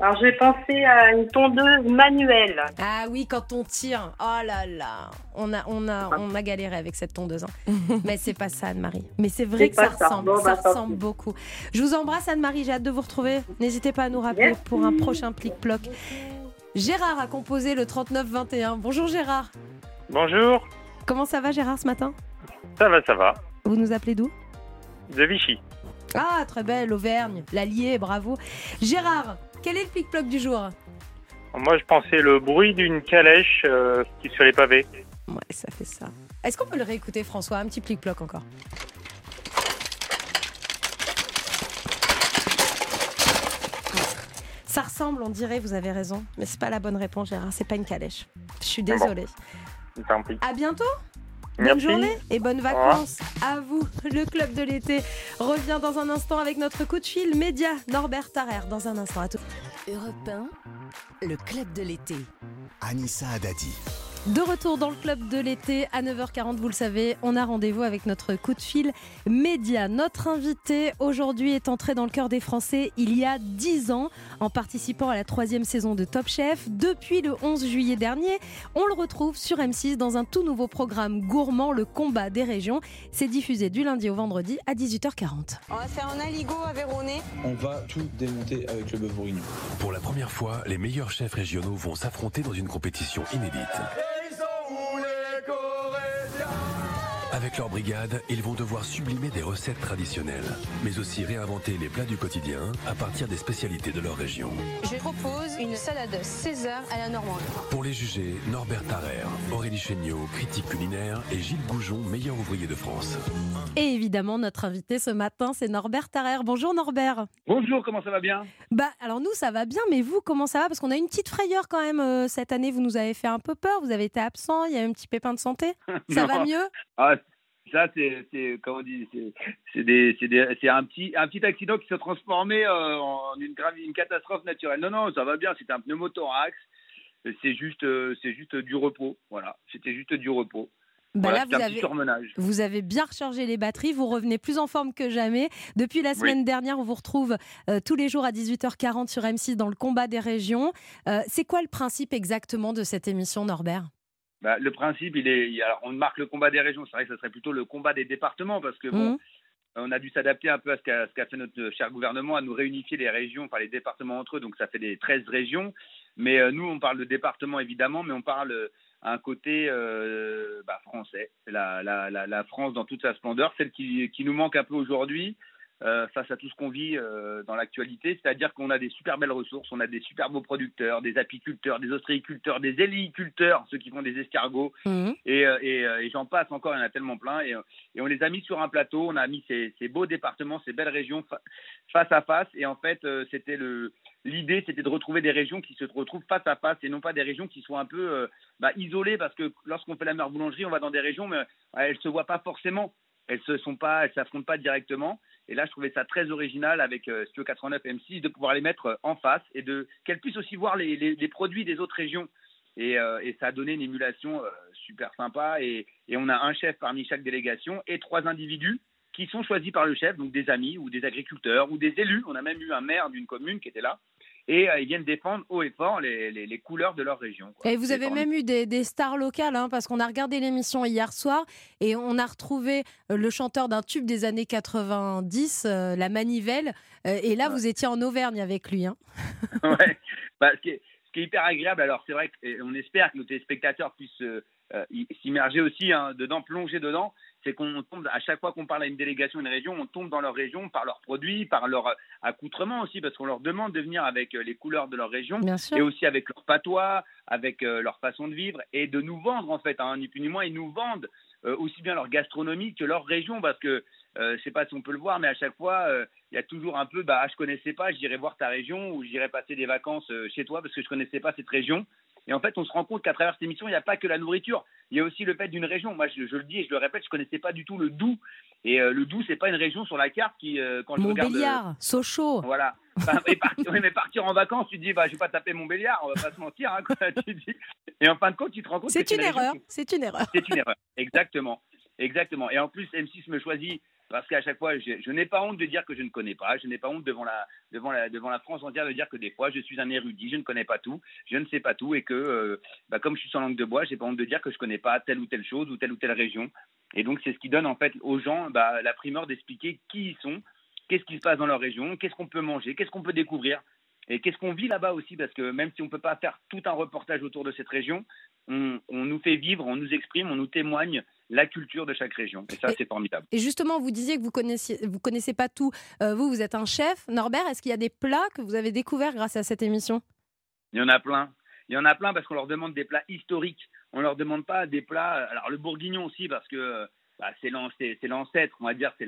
Alors, j'ai pensé à une tondeuse manuelle. Ah oui, quand on tire. Oh là là, on a, on a, on a galéré avec cette tondeuse. hein. Mais c'est pas ça Anne-Marie. Mais c'est vrai que ça ressemble, Bon, ça bah, ressemble beaucoup. Je vous embrasse Anne-Marie, j'ai hâte de vous retrouver. N'hésitez pas à nous rappeler Merci. pour un prochain plic-ploc. Gérard a composé le 3921. Bonjour Gérard. Bonjour, Comment ça va Gérard ce matin? Ça va, ça va. Vous nous appelez d'où? De Vichy. Ah, très belle, Auvergne, l'Allier, bravo. Gérard, quel est le plic-ploc du jour? Moi, je pensais le bruit d'une calèche euh, qui sur les pavés. Ouais, ça fait ça. Est-ce qu'on peut le réécouter, François? Un petit plic-ploc encore. Ça ressemble, on dirait, vous avez raison. Mais c'est pas la bonne réponse, Gérard. C'est pas une calèche. Je suis Bon. désolée. Tant pis. À bientôt. Bonne Merci. journée et bonnes vacances à vous. Le club de l'été revient dans un instant avec notre coup de fil média Norbert Tarrer. Dans un instant, à tout. Europe 1, le club de l'été. Anissa Adadi. De retour dans le club de l'été à 9h40, vous le savez, on a rendez-vous avec notre coup de fil média. Notre invité aujourd'hui est entré dans le cœur des Français il y a 10 ans en participant à la troisième saison de Top Chef. Depuis le 11 juillet dernier, on le retrouve sur M6 dans un tout nouveau programme gourmand, le combat des régions. C'est diffusé du lundi au vendredi à 18h40. On va faire un aligot à Véronée. On va tout démonter avec le bœuf bourguignon. Pour la première fois, les meilleurs chefs régionaux vont s'affronter dans une compétition inédite. Avec leur brigade, ils vont devoir sublimer des recettes traditionnelles, mais aussi réinventer les plats du quotidien à partir des spécialités de leur région. Je propose une salade César à la normande. Pour les juger, Norbert Tarrer, Aurélie Chéniaud, critique culinaire, et Gilles Goujon, meilleur ouvrier de France. Et évidemment, notre invité ce matin, c'est Norbert Tarrer. Bonjour Norbert. Bonjour, comment ça va bien? Bah alors nous ça va bien, mais vous comment ça va? Parce qu'on a une petite frayeur quand même euh, cette année. Vous nous avez fait un peu peur. Vous avez été absent. Il y a eu un petit pépin de santé. Ça va mieux? Ah, ça, c'est, c'est, comment on dit, c'est, c'est, des, c'est, des- c'est un, petit, un petit accident qui s'est transformé euh, en une, grave, une catastrophe naturelle. Non, non, ça va bien, c'était un pneumothorax. C'est juste, euh, c'est juste du repos. Voilà, c'était juste du repos. Bah Voilà, là, vous un avez, petit surmenage. vous avez bien rechargé les batteries. Vous revenez plus en forme que jamais. Depuis la Oui. semaine dernière, on vous retrouve euh, tous les jours à 18h40 sur M6 dans le combat des régions. C'est quoi le principe exactement de cette émission, Norbert? Bah, le principe, il est, il- alors, on marque le combat des régions. C'est vrai que ce serait plutôt le combat des départements parce que bon, Mhm. on a dû s'adapter un peu à ce qu'a fait notre cher gouvernement, à nous réunifier les régions, enfin les départements entre eux. Donc ça fait des 13 régions. Mais euh, nous, on parle de département évidemment, mais on parle un côté euh, bah, français, la, la, la, la, France dans toute sa splendeur, celle qui, qui nous manque un peu aujourd'hui. Euh, face à tout ce qu'on vit euh, dans l'actualité, c'est-à-dire qu'on a des super belles ressources, on a des super beaux producteurs, des apiculteurs, des ostréiculteurs, des héliculteurs, ceux qui font des escargots, Mmh. et, euh, et, et j'en passe encore, il y en a tellement plein, et, et on les a mis sur un plateau, on a mis ces, ces beaux départements, ces belles régions fa- face à face, et en fait, c'était le l'idée, c'était de retrouver des régions qui se retrouvent face à face, et non pas des régions qui soient un peu bah, isolées, parce que lorsqu'on fait la meilleure boulangerie, on va dans des régions, mais elles se voient pas forcément, elles se sont pas, elles s'affrontent pas directement. Et là, je trouvais ça très original avec euh, Studio 89 M6 de pouvoir les mettre euh, en face et de qu'elles puissent aussi voir les, produits des autres régions. Et, euh, et ça a donné une émulation euh, super sympa. Et, et on a un chef parmi chaque délégation et trois individus qui sont choisis par le chef, donc des amis ou des agriculteurs ou des élus. On a même eu un maire d'une commune qui était là. Et euh, ils viennent défendre haut et fort les, les, les couleurs de leur région. quoi. Et vous avez même eu des, des stars locales, hein, parce qu'on a regardé l'émission hier soir et on a retrouvé euh, le chanteur d'un tube des années 90, euh, La Manivelle. Euh, et là, vous étiez en Auvergne avec lui. hein. ouais. Bah, ce, qui est, ce qui est hyper agréable, alors c'est vrai qu'on espère que nos téléspectateurs puissent s'immerger aussi hein, dedans, plonger dedans, c'est qu'on tombe, à chaque fois qu'on parle à une délégation, une région, on tombe dans leur région par leurs produits, par leur euh, accoutrement aussi, parce qu'on leur demande de venir avec euh, les couleurs de leur région, et aussi avec leur patois, avec euh, leur façon de vivre, et de nous vendre en fait, hein, ni plus ni moins, ils nous vendent euh, aussi bien leur gastronomie que leur région, parce que euh, je sais pas si on peut le voir, mais à chaque fois, euh, il y a toujours un peu, bah, ah, je connaissais pas, j'irai voir ta région ou j'irai passer des vacances chez toi parce que je connaissais pas cette région. Et en fait, on se rend compte qu'à travers cette émission, il n'y a pas que la nourriture. Il y a aussi le fait d'une région. Moi, je, je le dis et je le répète, je connaissais pas du tout le Doubs. Et euh, le Doubs, c'est pas une région sur la carte qui, euh, quand je regarde. euh, Sochaux. voilà. Enfin, et partir, oui, mais partir en vacances, tu te dis, bah, je vais pas taper Montbéliard, on va pas se mentir. Hein, quoi, tu dis. Et en fin de compte, tu te rends compte que C'est une erreur. qui- C'est une erreur. c'est une erreur. Exactement. Exactement. Et en plus, M6 me choisit parce qu'à chaque fois, je, je n'ai pas honte de dire que je ne connais pas. Je n'ai pas honte devant la, devant la, devant la France entière de dire que des fois, je suis un érudit, je ne connais pas tout, je ne sais pas tout et que, euh, bah, comme je suis sans langue de bois, j'ai pas honte de dire que je connais pas telle ou telle chose ou telle ou telle région. Et donc, c'est ce qui donne en fait aux gens bah, la primeur d'expliquer qui ils sont, qu'est-ce qui se passe dans leur région, qu'est-ce qu'on peut manger, qu'est-ce qu'on peut découvrir. Et qu'est-ce qu'on vit là-bas aussi Parce que même si on ne peut pas faire tout un reportage autour de cette région, on, on nous fait vivre, on nous exprime, on nous témoigne la culture de chaque région. Et ça, c'est formidable. Et justement, vous disiez que vous connaissiez, vous connaissez pas tout. Euh, vous, vous êtes un chef. Norbert, est-ce qu'il y a des plats que vous avez découverts grâce à cette émission? Il y en a plein. Il y en a plein parce qu'on leur demande des plats historiques. On leur demande pas des plats. Alors le bourguignon aussi parce que bah, c'est l'an- c'est- c'est l'ancêtre, on va dire, c'est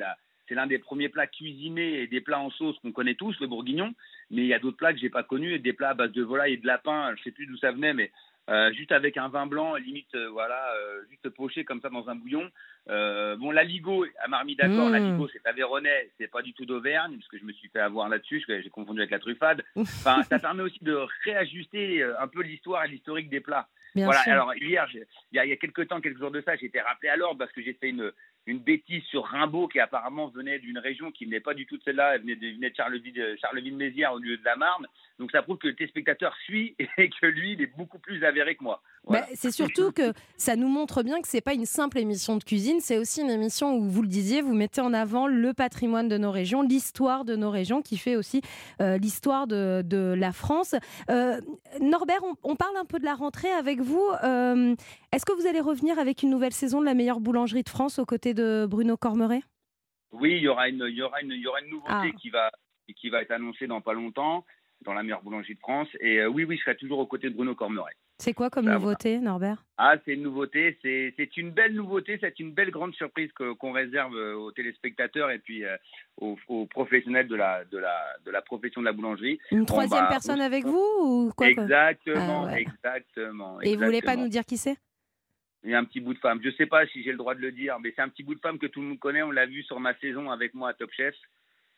l'un des premiers plats cuisinés et des plats en sauce qu'on connaît tous, le bourguignon. Mais il y a d'autres plats que j'ai pas connus, des plats à base de volaille et de lapin. Je sais plus d'où ça venait, mais euh, juste avec un vin blanc, limite, euh, voilà, euh, juste poché comme ça dans un bouillon. Bon, l'aligot, à Marmy, d'accord, Mmh. l'aligot, c'est aveyronais, c'est pas du tout d'Auvergne, parce que je me suis fait avoir là-dessus, j'ai confondu avec la truffade. Enfin, ça permet aussi de réajuster un peu l'histoire et l'historique des plats. Bien voilà, sûr. alors hier, il y, y a quelques temps, quelques jours de ça, j'ai été rappelé à l'ordre parce que j'ai fait une, une bêtise sur Rimbaud qui apparemment venait d'une région qui venait pas du tout celle-là, elle venait de, venait de de Charleville-Mézières au lieu de la Marne. Donc ça prouve que le téléspectateur suit et que lui, il est beaucoup plus avéré que moi. Bah, c'est surtout que ça nous montre bien que c'est pas une simple émission de cuisine, c'est aussi une émission où vous le disiez, vous mettez en avant le patrimoine de nos régions, l'histoire de nos régions, qui fait aussi euh, l'histoire de, de la France. Euh, Norbert, on, parle un peu de la rentrée avec vous. Euh, Est-ce que vous allez revenir avec une nouvelle saison de la meilleure boulangerie de France aux côtés Bruno Cormeret? Oui, il y aura une, il y aura une, il y aura une nouveauté Ah. qui va, qui va être annoncée dans pas longtemps dans la meilleure boulangerie de France. Et euh, oui, oui, je serai toujours aux côtés de Bruno Cormeret. C'est quoi comme Ça, nouveauté, Norbert? Ah, c'est une nouveauté, c'est une belle nouveauté, c'est une belle grande surprise qu'on réserve euh, aux téléspectateurs et puis euh, aux, aux professionnels de la, de, la, de la profession de la boulangerie. Une troisième va- personne avec vous ou quoi quoi Exactement, Ah ouais. exactement. Et vous voulez pas exactement. nous dire qui c'est? Il y a un petit bout de femme. Je sais pas si j'ai le droit de le dire, mais c'est un petit bout de femme que tout le monde connaît. On l'a vu sur ma saison avec moi à Top Chef.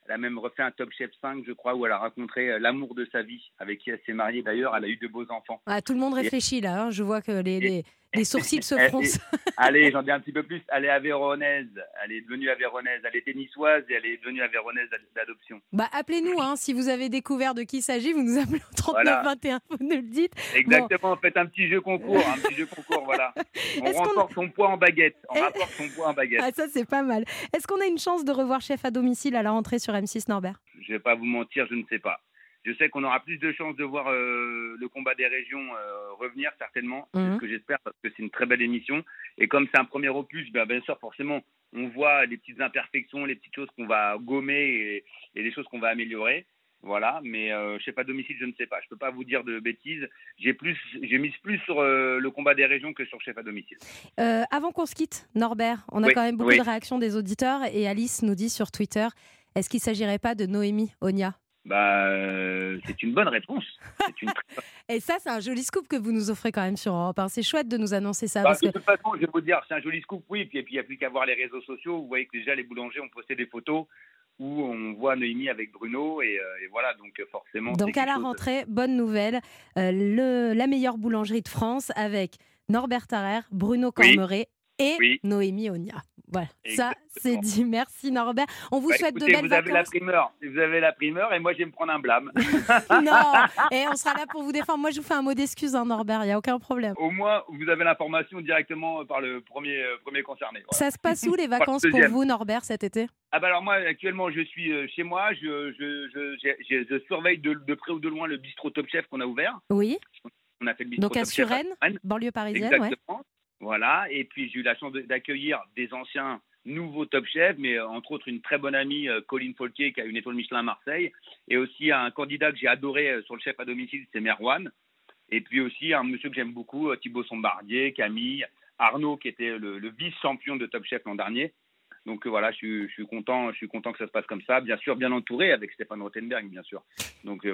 Elle a même refait un Top Chef 5, je crois, où elle a rencontré euh, l'amour de sa vie, avec qui elle s'est mariée d'ailleurs. Elle a eu de beaux enfants. Ah, Tout le monde réfléchit là, hein. je vois que les, les, les sourcils se Elle- froncent. Allez, j'en dis un petit peu plus. Elle est avéronaise. Elle est devenue avéronaise. Elle était niçoise et elle est devenue avéronaise d'ad- d'adoption. Bah, appelez-nous, hein, si vous avez découvert de qui il s'agit, vous nous appelez au 39 Voilà. 21, vous nous le dites. Exactement. Faites un petit jeu concours, un petit jeu concours, voilà. On remporte son poids en baguette. On Eh- rapporte son poids en baguette. Ah, ça, c'est pas mal. Est-ce qu'on a une chance de revoir chef à domicile à la rentrée sur M6 Norbert? Je vais pas vous mentir, je ne sais pas. Je sais qu'on aura plus de chances de voir euh, le combat des régions euh, revenir certainement, c'est Mhm. ce que j'espère parce que c'est une très belle émission. Et comme c'est un premier opus, ben, bien sûr forcément on voit les petites imperfections, les petites choses qu'on va gommer et, et les choses qu'on va améliorer. Voilà, mais euh, chef à domicile, je ne sais pas. Je peux pas vous dire de bêtises. J'ai plus, j'ai mise plus sur euh, le combat des régions que sur chef à domicile. Euh, avant qu'on se quitte, Norbert, on a Oui, quand même beaucoup oui. de réactions des auditeurs et Alice nous dit sur Twitter est-ce qu'il ne s'agirait pas de Noémie Onia Bah, euh, c'est une bonne réponse. Une très Et ça, c'est un joli scoop que vous nous offrez quand même sur Europe 1. C'est chouette de nous annoncer ça. Bah, parce de que... toute façon, je vais vous dire, c'est un joli scoop, oui. Puis, et puis il n'y a plus qu'à voir les réseaux sociaux. Vous voyez que déjà, les boulangers ont posté des photos où on voit Noémie avec Bruno. Et, euh, et voilà, donc euh, forcément. Donc à la chose- rentrée, bonne nouvelle, euh, le, la meilleure boulangerie de France avec Norbert Tarrer, Bruno Oui. Cormeret et Oui. Noémie Onia. Voilà, ça Exactement. c'est dit. Merci Norbert. On vous Bah, souhaite écoutez, de belles vous avez la vacances. primeur. Vous avez la primeur et moi, je vais me prendre un blâme. non, et on sera là pour vous défendre. Moi, je vous fais un mot d'excuse, hein, Norbert, il n'y a aucun problème. Au moins, vous avez l'information directement par le premier, euh, premier concerné. Voilà. Ça se passe où les vacances pour vous, Norbert, cet été? Ah bah alors moi actuellement je suis euh, chez moi, je, je, je, j'ai- j'ai- je surveille de, de près ou de loin le bistrot Top Chef qu'on a ouvert. Oui. On a fait le bistrot Donc à Top Suresnes, banlieue parisienne, ouais. Voilà. Et puis j'ai eu la chance d'accueillir des anciens nouveaux top chefs, mais euh, entre autres une très bonne amie, euh, Colline Folquier, qui a une étoile Michelin à Marseille, et aussi un candidat que j'ai adoré euh, sur le chef à domicile, c'est Merwan. Et puis aussi un monsieur que j'aime beaucoup, Thibaut Sombardier, Camille, Arnaud, qui était le, vice-champion de Top Chef l'an dernier. Donc voilà, je suis, content, je suis content que ça se passe comme ça. Bien sûr, bien entouré avec Stéphane Rothenberg, bien sûr. Donc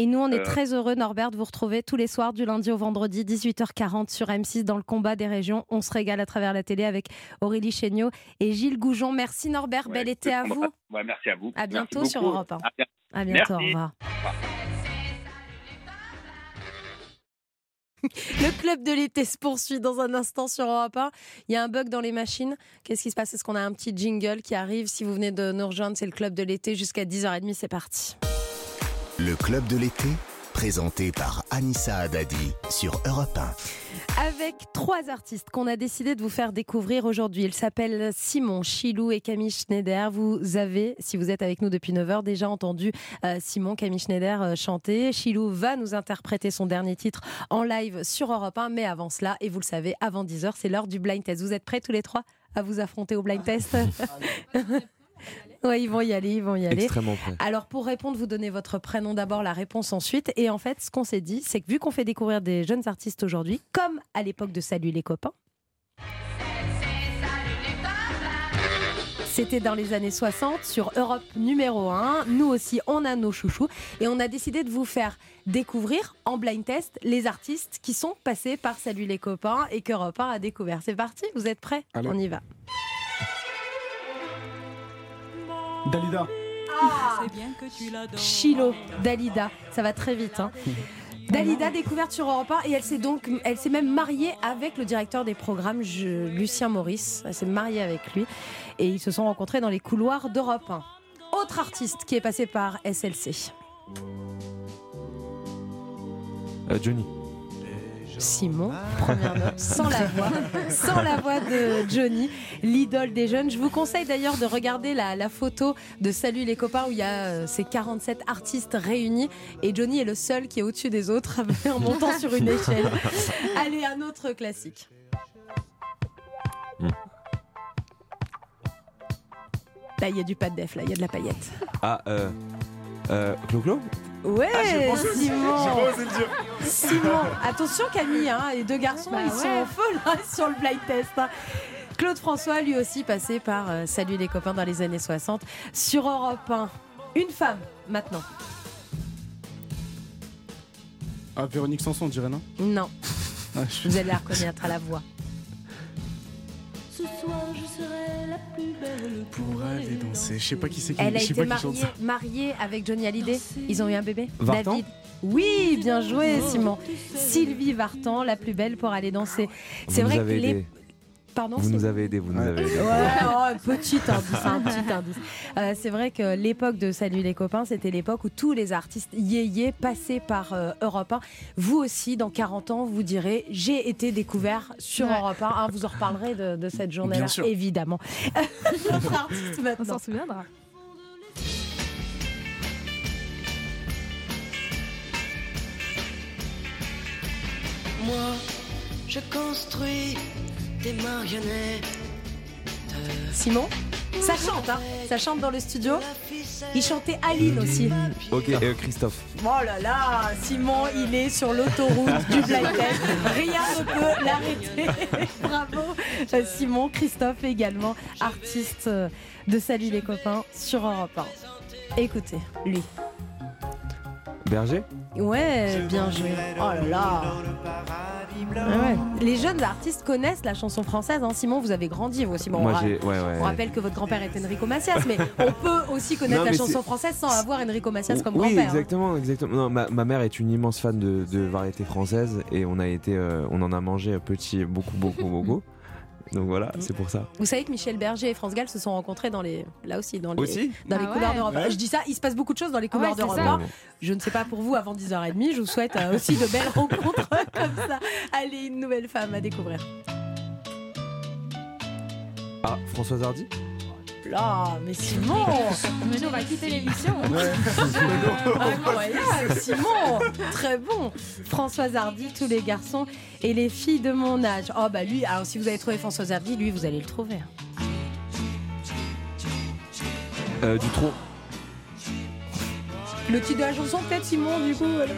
Et nous, on est Euh, très heureux, Norbert, de vous retrouver tous les soirs du lundi au vendredi, 18h40 sur M6 dans le combat des régions. On se régale à travers la télé avec Aurélie Chéniaud et Gilles Goujon. Merci Norbert, bel été à vous. ouais, merci à vous. À bientôt sur. Europe 1. À bien- À bientôt, au revoir. Le club de l'été se poursuit dans un instant sur Europe 1. Il y a un bug dans les machines. Qu'est-ce qui se passe? Est-ce qu'on a un petit jingle qui arrive? Si vous venez de nous rejoindre, c'est le club de l'été jusqu'à 10h30. C'est parti. Le club de l'été, présenté par Anissa Haddadi sur Europe 1. Avec trois artistes qu'on a décidé de vous faire découvrir aujourd'hui. Ils s'appellent Simon, Chilou et Camille Schneider. Vous avez, si vous êtes avec nous depuis 9h, déjà entendu euh, Simon, Camille Schneider euh, chanter. Chilou va nous interpréter son dernier titre en live sur Europe 1. Mais avant cela, et vous le savez, avant 10h, c'est l'heure du blind test. Vous êtes prêts tous les trois à vous affronter au blind test? Oui, ils vont y aller, ils vont y aller. Extrêmement. Alors pour répondre, vous donnez votre prénom d'abord, la réponse ensuite. Et en fait, ce qu'on s'est dit, c'est que vu qu'on fait découvrir des jeunes artistes aujourd'hui, comme à l'époque de Salut les copains, C'était dans les années 60 sur Europe numéro 1. Nous aussi, on a nos chouchous. Et on a décidé de vous faire découvrir en blind test les artistes qui sont passés par Salut les copains et qu'Europe 1 a découvert. C'est parti, vous êtes prêts? Allez. On y va. Dalida. Chilo, Dalida, ça va très vite. hein. Dalida découverte sur Europe 1 et elle s'est donc, elle s'est même mariée avec le directeur des programmes, je- Lucien Maurice. Elle s'est mariée avec lui et ils se sont rencontrés dans les couloirs d'Europe 1. Autre artiste qui est passé par SLC. Euh, Johnny. Simon, première note, sans la voix, sans la voix de Johnny, l'idole des jeunes. Je vous conseille d'ailleurs de regarder la, photo de Salut les copains où il y a euh, ces 47 artistes réunis et Johnny est le seul qui est au-dessus des autres en montant sur une échelle. Allez, un autre classique. Là, il y a du pas de def, là, il y a de la paillette. Ah, euh. Euh. Ouais, Ah. Simon. J'ai pas osé le dire. Simon, attention Camille, hein, les deux garçons, Bah ils ouais. sont feu là sur le blind test. hein. Claude François, lui aussi passé par euh, Salut les copains dans les années 60 sur Europe 1. Une femme maintenant. Ah, Véronique Sanson, on dirait, non? Non, Ah, je- vous allez la reconnaître à la voix. Pour aller danser. Je sais pas qui c'est qui, Elle a je sais été pas qui chante mariée, ça. mariée avec Johnny Hallyday. Ils ont eu un bébé. Vartan David. Oui, bien joué Simon. Sylvie Vartan, la plus belle pour aller danser. C'est Vous vrai que les. Vous nous avez aidé, vous nous avez aidé. Ouais, oh, petit indice, un petit indice. Euh, c'est vrai que l'époque de Salut les copains, c'était l'époque où tous les artistes yéyé passaient par euh, Europe 1. Vous aussi, dans 40 ans, vous direz J'ai été découvert sur. Europe 1. Hein, vous en reparlerez de, cette journée-là, évidemment. Artiste maintenant. On s'en souviendra. Moi, je construis des marionnettes. Simon Ça chante, hein Ça chante dans le studio. Il chantait Aline aussi. Ok, euh, Christophe. Oh là là, Simon, il est sur l'autoroute du blind test. Rien ne peut l'arrêter. Bravo, Simon, Christophe également, artiste euh, de Salut les copains sur Europe 1. Écoutez, lui. Berger? Ouais, bien joué. Oh là là. Ah ouais. Les jeunes artistes connaissent la chanson française. hein. Simon, vous avez grandi, vous aussi. Bon, Moi, on, ra- j'ai- ouais, ouais. on rappelle que votre grand-père est Enrico Macias, mais on peut aussi connaître Non, la chanson française sans avoir Enrico Macias comme oui, grand-père. hein. exactement, exactement. Non, ma, ma mère est une immense fan de, de variété française et on a été, euh, on en a mangé petit, beaucoup, beaucoup, beaucoup. Donc voilà, c'est pour ça. Vous savez que Michel Berger et France Gall se sont rencontrés dans les, là aussi, dans les, Aussi dans les Ah couleurs ouais. d'Europe. Ouais. Je dis ça, il se passe beaucoup de choses dans les Ah ouais, d'Europe. Je ne sais pas pour vous avant 10h30. Je vous souhaite euh, aussi de belles rencontres comme ça. Allez, une nouvelle femme à découvrir. Ah, Françoise Hardy? Là, mais Simon Mais nous, on va quitter l'émission. Incroyable, Simon Très bon Françoise Hardy, tous les garçons et les filles de mon âge. Oh bah lui, alors si vous avez trouvé Françoise Hardy, lui vous allez le trouver. hein. euh, Dutronc. Le titre de la chanson peut-être Simon du coup voilà.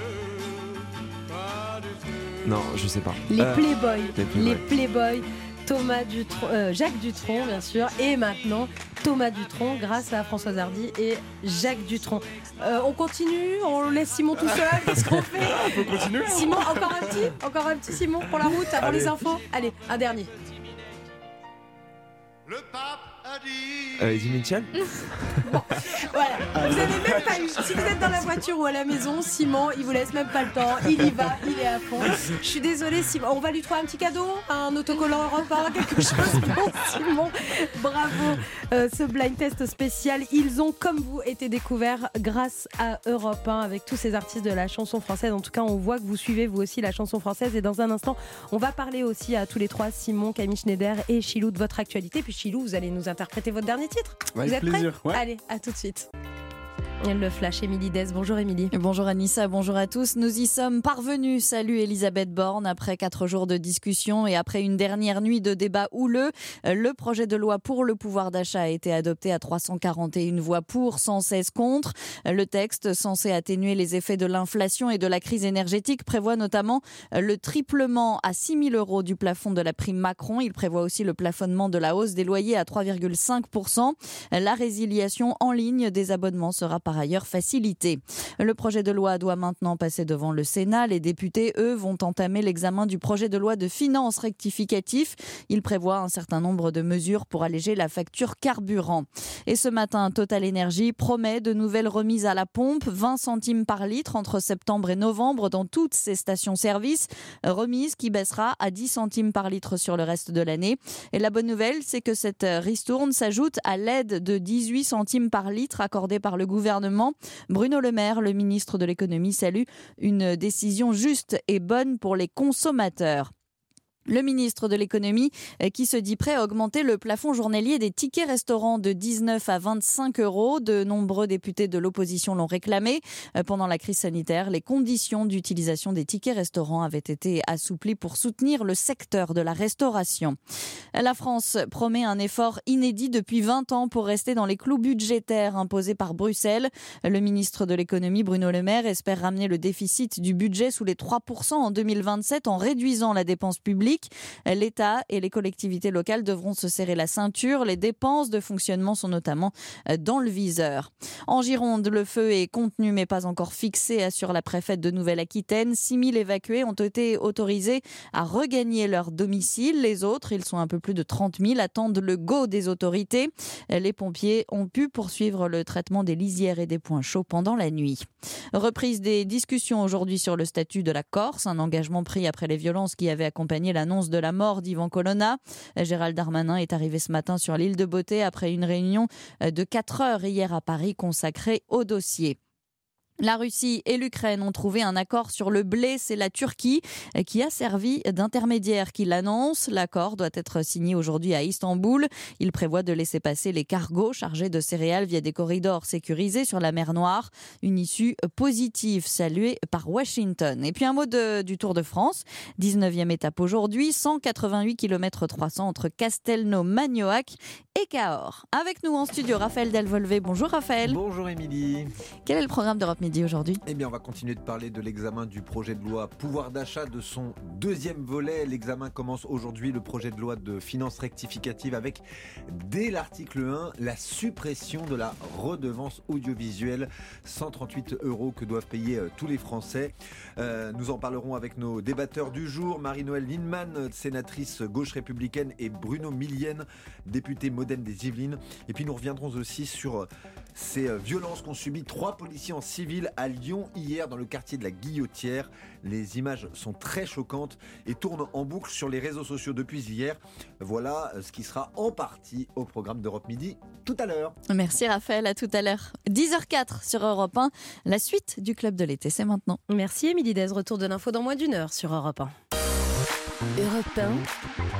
Non, je sais pas. Les Euh, Playboys. les Playboys. Les Playboys. Thomas Dutronc, euh, Jacques Dutronc bien sûr, et maintenant Thomas Dutronc grâce à Françoise Hardy et Jacques Dutronc. Euh, on continue, on laisse Simon tout seul, qu'est-ce qu'on fait On peut continuer Simon, encore un petit, encore un petit Simon pour la route avant Allez. les infos. Allez, un dernier. Euh, Eddie Mitchell Voilà. Vous avez même pas eu. Si vous êtes dans la voiture ou à la maison, Simon, il vous laisse même pas le temps. Il y va, il est à fond. Je suis désolée, Simon. On va lui trouver un petit cadeau, un autocollant Europe 1, quelque chose pour Simon. Bravo. Euh, ce blind test spécial, ils ont, comme vous, été découverts grâce à Europe 1 avec tous ces artistes de la chanson française. En tout cas, on voit que vous suivez vous aussi la chanson française. Et dans un instant, on va parler aussi à tous les trois, Simon, Camille Schneider et Chilou, de votre actualité. Puis Chilou, vous allez nous interpréter votre dernier titre. Avec vous êtes plaisir, prêts ouais. Allez, à tout de suite. Le flash, Émilie. Bonjour Émilie. Bonjour Anissa, bonjour à tous. Nous y sommes parvenus. Salut Elisabeth Borne. Après quatre jours de discussion et après une dernière nuit de débat houleux, euh, le projet de loi pour le pouvoir d'achat a été adopté à 341 voix pour, 116 contre. Euh, Le texte, censé atténuer les effets de l'inflation et de la crise énergétique, prévoit notamment euh, le triplement à 6 000 euros du plafond de la prime Macron. Il prévoit aussi le plafonnement de la hausse des loyers à 3,5%. La résiliation en ligne des abonnements sera par ailleurs facilitée. Le projet de loi doit maintenant passer devant le Sénat. Les députés, eux, vont entamer l'examen du projet de loi de finances rectificatif. Il prévoit un certain nombre de mesures pour alléger la facture carburant. Et ce matin, Total Energy promet de nouvelles remises à la pompe, 20 centimes par litre entre septembre et novembre dans toutes ses stations-service. Remise qui baissera à 10 centimes par litre sur le reste de l'année. Et la bonne nouvelle, c'est que cette ristourne s'ajoute à l'aide de 18 centimes par litre accordée par le gouvernement. Bruno Le Maire, le ministre de l'économie, salue une décision juste et bonne pour les consommateurs. Le ministre de l'économie euh, qui se dit prêt à augmenter le plafond journalier des tickets restaurants de 19 à 25 euros. De nombreux députés de l'opposition l'ont réclamé. Euh, Pendant la crise sanitaire, les conditions d'utilisation des tickets restaurants avaient été assouplies pour soutenir le secteur de la restauration. La France promet un effort inédit depuis 20 ans pour rester dans les clous budgétaires imposés par Bruxelles. Le ministre de l'économie, Bruno Le Maire, espère ramener le déficit du budget sous les 3% en 2027 en réduisant la dépense publique. L'État et les collectivités locales devront se serrer la ceinture. Les dépenses de fonctionnement sont notamment euh, dans le viseur. En Gironde, le feu est contenu mais pas encore fixé, assure la préfète de Nouvelle-Aquitaine. 6000 évacués ont été autorisés à regagner leur domicile. Les autres, ils sont un peu plus de 30 000, attendent le go des autorités. Les pompiers ont pu poursuivre le traitement des lisières et des points chauds pendant la nuit. Reprise des discussions aujourd'hui sur le statut de la Corse, un engagement pris après les violences qui avaient accompagné l'annonce de la mort d'Ivan Colonna. Gérald Darmanin est arrivé ce matin sur l'île de Beauté après une réunion de 4 heures hier à Paris consacrée au dossier. La Russie et l'Ukraine ont trouvé un accord sur le blé. C'est la Turquie qui a servi d'intermédiaire qui l'annonce. L'accord doit être signé aujourd'hui à Istanbul. Il prévoit de laisser passer les cargos chargés de céréales via des corridors sécurisés sur la mer Noire. Une issue positive saluée par Washington. Et puis un mot de- du Tour de France. 19e étape aujourd'hui. 188 km 300 entre Castelnau-Magnoac et Cahors. Avec nous en studio, Raphaël Delvolvé. Bonjour Raphaël. Bonjour Émilie. Quel est le programme d'Europe Midi aujourd'hui Eh bien, on va continuer de parler de l'examen du projet de loi pouvoir d'achat de son deuxième volet. L'examen commence aujourd'hui, le projet de loi de finances rectificative avec, dès l'article 1, la suppression de la redevance audiovisuelle, 138 euros que doivent payer euh, tous les Français. Euh, nous en parlerons avec nos débatteurs du jour, Marie-Noël Lindemann, sénatrice gauche républicaine, et Bruno Millienne, député modem des Yvelines. Et puis nous reviendrons aussi sur euh, ces violences qu'ont subies trois policiers en civil à Lyon hier dans le quartier de la Guillotière. Les images sont très choquantes et tournent en boucle sur les réseaux sociaux depuis hier. Voilà euh, ce qui sera en partie au programme d'Europe Midi tout à l'heure. Merci Raphaël, à tout à l'heure. 10h04 sur Europe 1. La suite du club de l'été, c'est maintenant. Merci Émilie Dez, retour de l'info dans moins d'une heure sur Europe 1. Europe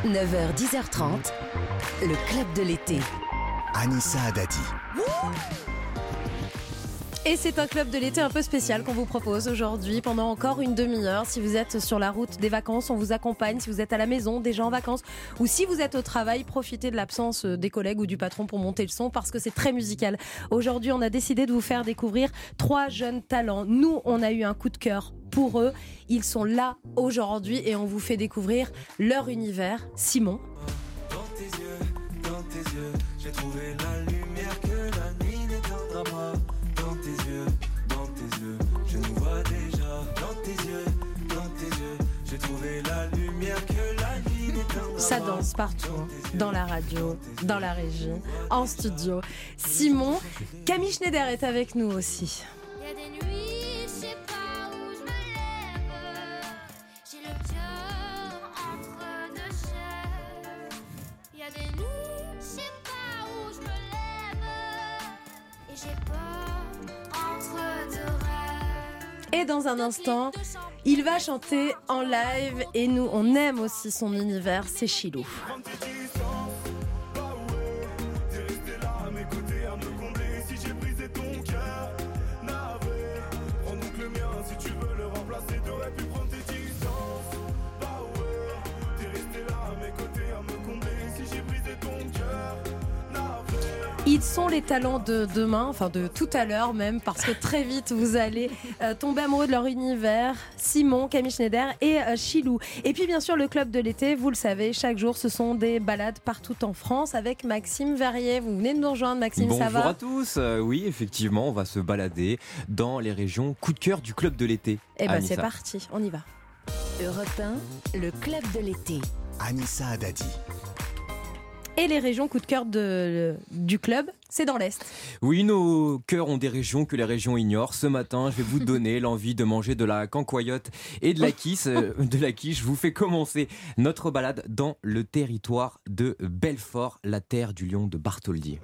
1, 9h, 10h30, le club de l'été. Anissa Haddadi. Et c'est un club de l'été un peu spécial qu'on vous propose aujourd'hui pendant encore une demi-heure. Si vous êtes sur la route des vacances, on vous accompagne. Si vous êtes à la maison, déjà en vacances, ou si vous êtes au travail, profitez de l'absence des collègues ou du patron pour monter le son parce que c'est très musical. Aujourd'hui, on a décidé de vous faire découvrir trois jeunes talents. Nous, on a eu un coup de cœur pour eux. Ils sont là aujourd'hui et on vous fait découvrir leur univers. Simon, Dans tes yeux, dans tes yeux, j'ai trouvé la Ça danse partout, hein. dans la radio, dans la régie, en studio. Simon, Camille Schneider est avec nous aussi. Et dans un instant, il va chanter en live et nous, on aime aussi son univers, c'est Chilou. Ils sont les talents de demain, enfin de tout à l'heure même, parce que très vite vous allez euh, tomber amoureux de leur univers. Simon, Camille Schneider et euh, Chilou. Et puis bien sûr le club de l'été, vous le savez, chaque jour ce sont des balades partout en France avec Maxime Verrier. Vous venez de nous rejoindre, Maxime, Bonjour ça va à tous. Euh, oui, effectivement, on va se balader dans les régions coup de cœur du club de l'été. Eh ben Anissa. c'est parti, on y va. Europe 1, le club de l'été. Anissa Haddadi. Et les régions coup de cœur de, du club, c'est dans l'Est. Oui, nos cœurs ont des régions que les régions ignorent. Ce matin, je vais vous donner l'envie de manger de la cancoyote et de la quiche. euh, de la quiche. Je vous fais commencer notre balade dans le territoire de Belfort, la terre du lion de Bartholdi.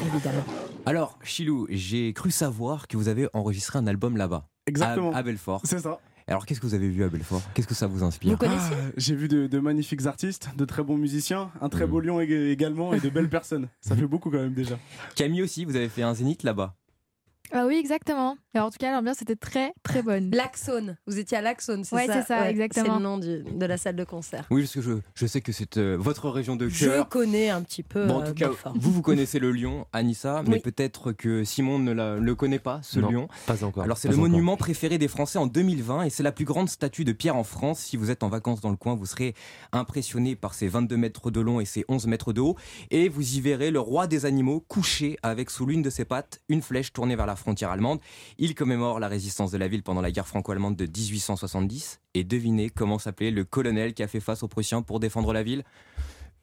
Évidemment. Alors, Chilou, j'ai cru savoir que vous avez enregistré un album là-bas. Exactement. À, à Belfort. C'est ça. Alors, qu'est-ce que vous avez vu à Belfort? Qu'est-ce que ça vous inspire? Ah, J'ai vu de, de magnifiques artistes, de très bons musiciens, un très beau lion ég- également et de belles personnes. Ça fait beaucoup quand même déjà. Camille aussi, vous avez fait un zénith là-bas. Ah oui, exactement. Et en tout cas, l'ambiance était très très bonne. L'Axone. Vous étiez à l'Axone, c'est Ouais, ça c'est ça, exactement. C'est le nom du- de la salle de concert. Oui, parce que je, je sais que c'est euh, votre région de Je cœur. connais un petit peu. Bon, en euh, tout cas, Belfort. vous, vous connaissez le lion, Anissa, mais Oui. peut-être que Simon ne la- le connaît pas, ce Non, lion. pas encore, Alors, c'est le encore. monument préféré des Français en 2020 et c'est la plus grande statue de pierre en France. Si vous êtes en vacances dans le coin, vous serez impressionné par ses 22 mètres de long et ses 11 mètres de haut. Et vous y verrez le roi des animaux couché avec sous l'une de ses pattes une flèche tournée vers la frontière allemande. Il commémore la résistance de la ville pendant la guerre franco-allemande de 1870. Et devinez comment s'appelait le colonel qui a fait face aux Prussiens pour défendre la ville?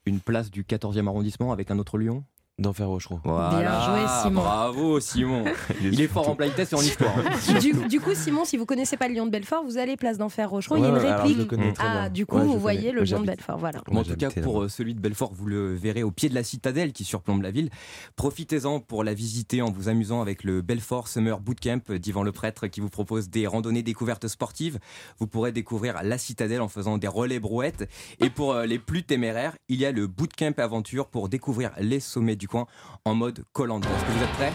Une place du 14e arrondissement avec un autre lion? d'Enfer Rochereau. Voilà, joué, Simon. Bravo Simon. Il est fort en blind test et en histoire. Du, du coup, Simon, si vous connaissez pas le lion de Belfort, vous allez place d'Enfer Rochereau. il y a une alors réplique. je le connais très ah, bien. du coup, Ouais, vous voyez le lion de Belfort. Voilà. En tout cas, pour euh, celui de Belfort, vous le verrez au pied de la citadelle qui surplombe la ville. Profitez-en pour la visiter en vous amusant avec le Belfort Summer Bootcamp d'Yvan Le Prêtre qui vous propose des randonnées découvertes sportives. Vous pourrez découvrir la citadelle en faisant des relais brouettes. Et pour euh, les plus téméraires, il y a le Bootcamp Aventure pour découvrir les sommets du en mode Colanta. Vous êtes prêts?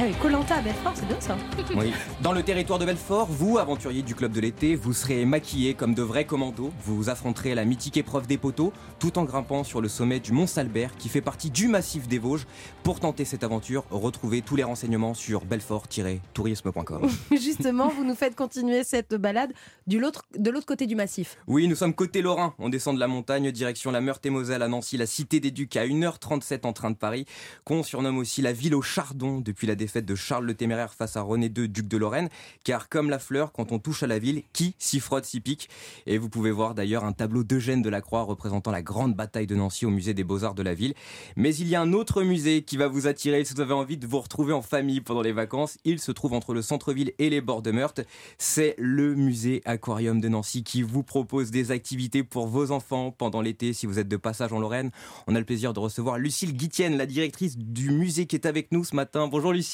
Ah oui, Colanta à Belfort, c'est bien ça. oui. Dans le territoire de Belfort, vous, aventuriers du club de l'été, vous serez maquillés comme de vrais commandos. Vous affronterez la mythique épreuve des poteaux tout en grimpant sur le sommet du Mont Salbert qui fait partie du massif des Vosges. Pour tenter cette aventure, retrouvez tous les renseignements sur belfort-tourisme.com. Justement, vous nous faites continuer cette balade du l'autre- de l'autre côté du massif. Oui, nous sommes côté Lorrain. On descend de la montagne, direction la Meurthe-et-Moselle à Nancy, la cité des Ducs à 1h37 en train de Paris, qu'on surnomme aussi la ville au chardon depuis la défaite de Charles le Téméraire face à René II, duc de Lorraine. Car comme la fleur, quand on touche à la ville, qui s'y frotte s'y pique? Et vous pouvez voir d'ailleurs un tableau d'Eugène Delacroix représentant la grande bataille de Nancy au musée des Beaux-Arts de la ville. Mais il y a un autre musée qui va vous attirer si vous avez envie de vous retrouver en famille pendant les vacances. Il se trouve entre le centre-ville et les bords de Meurthe. C'est le musée Aquarium de Nancy qui vous propose des activités pour vos enfants pendant l'été si vous êtes de passage en Lorraine. On a le plaisir de recevoir Lucille Guitienne, la directrice du musée qui est avec nous ce matin. Bonjour Lucille.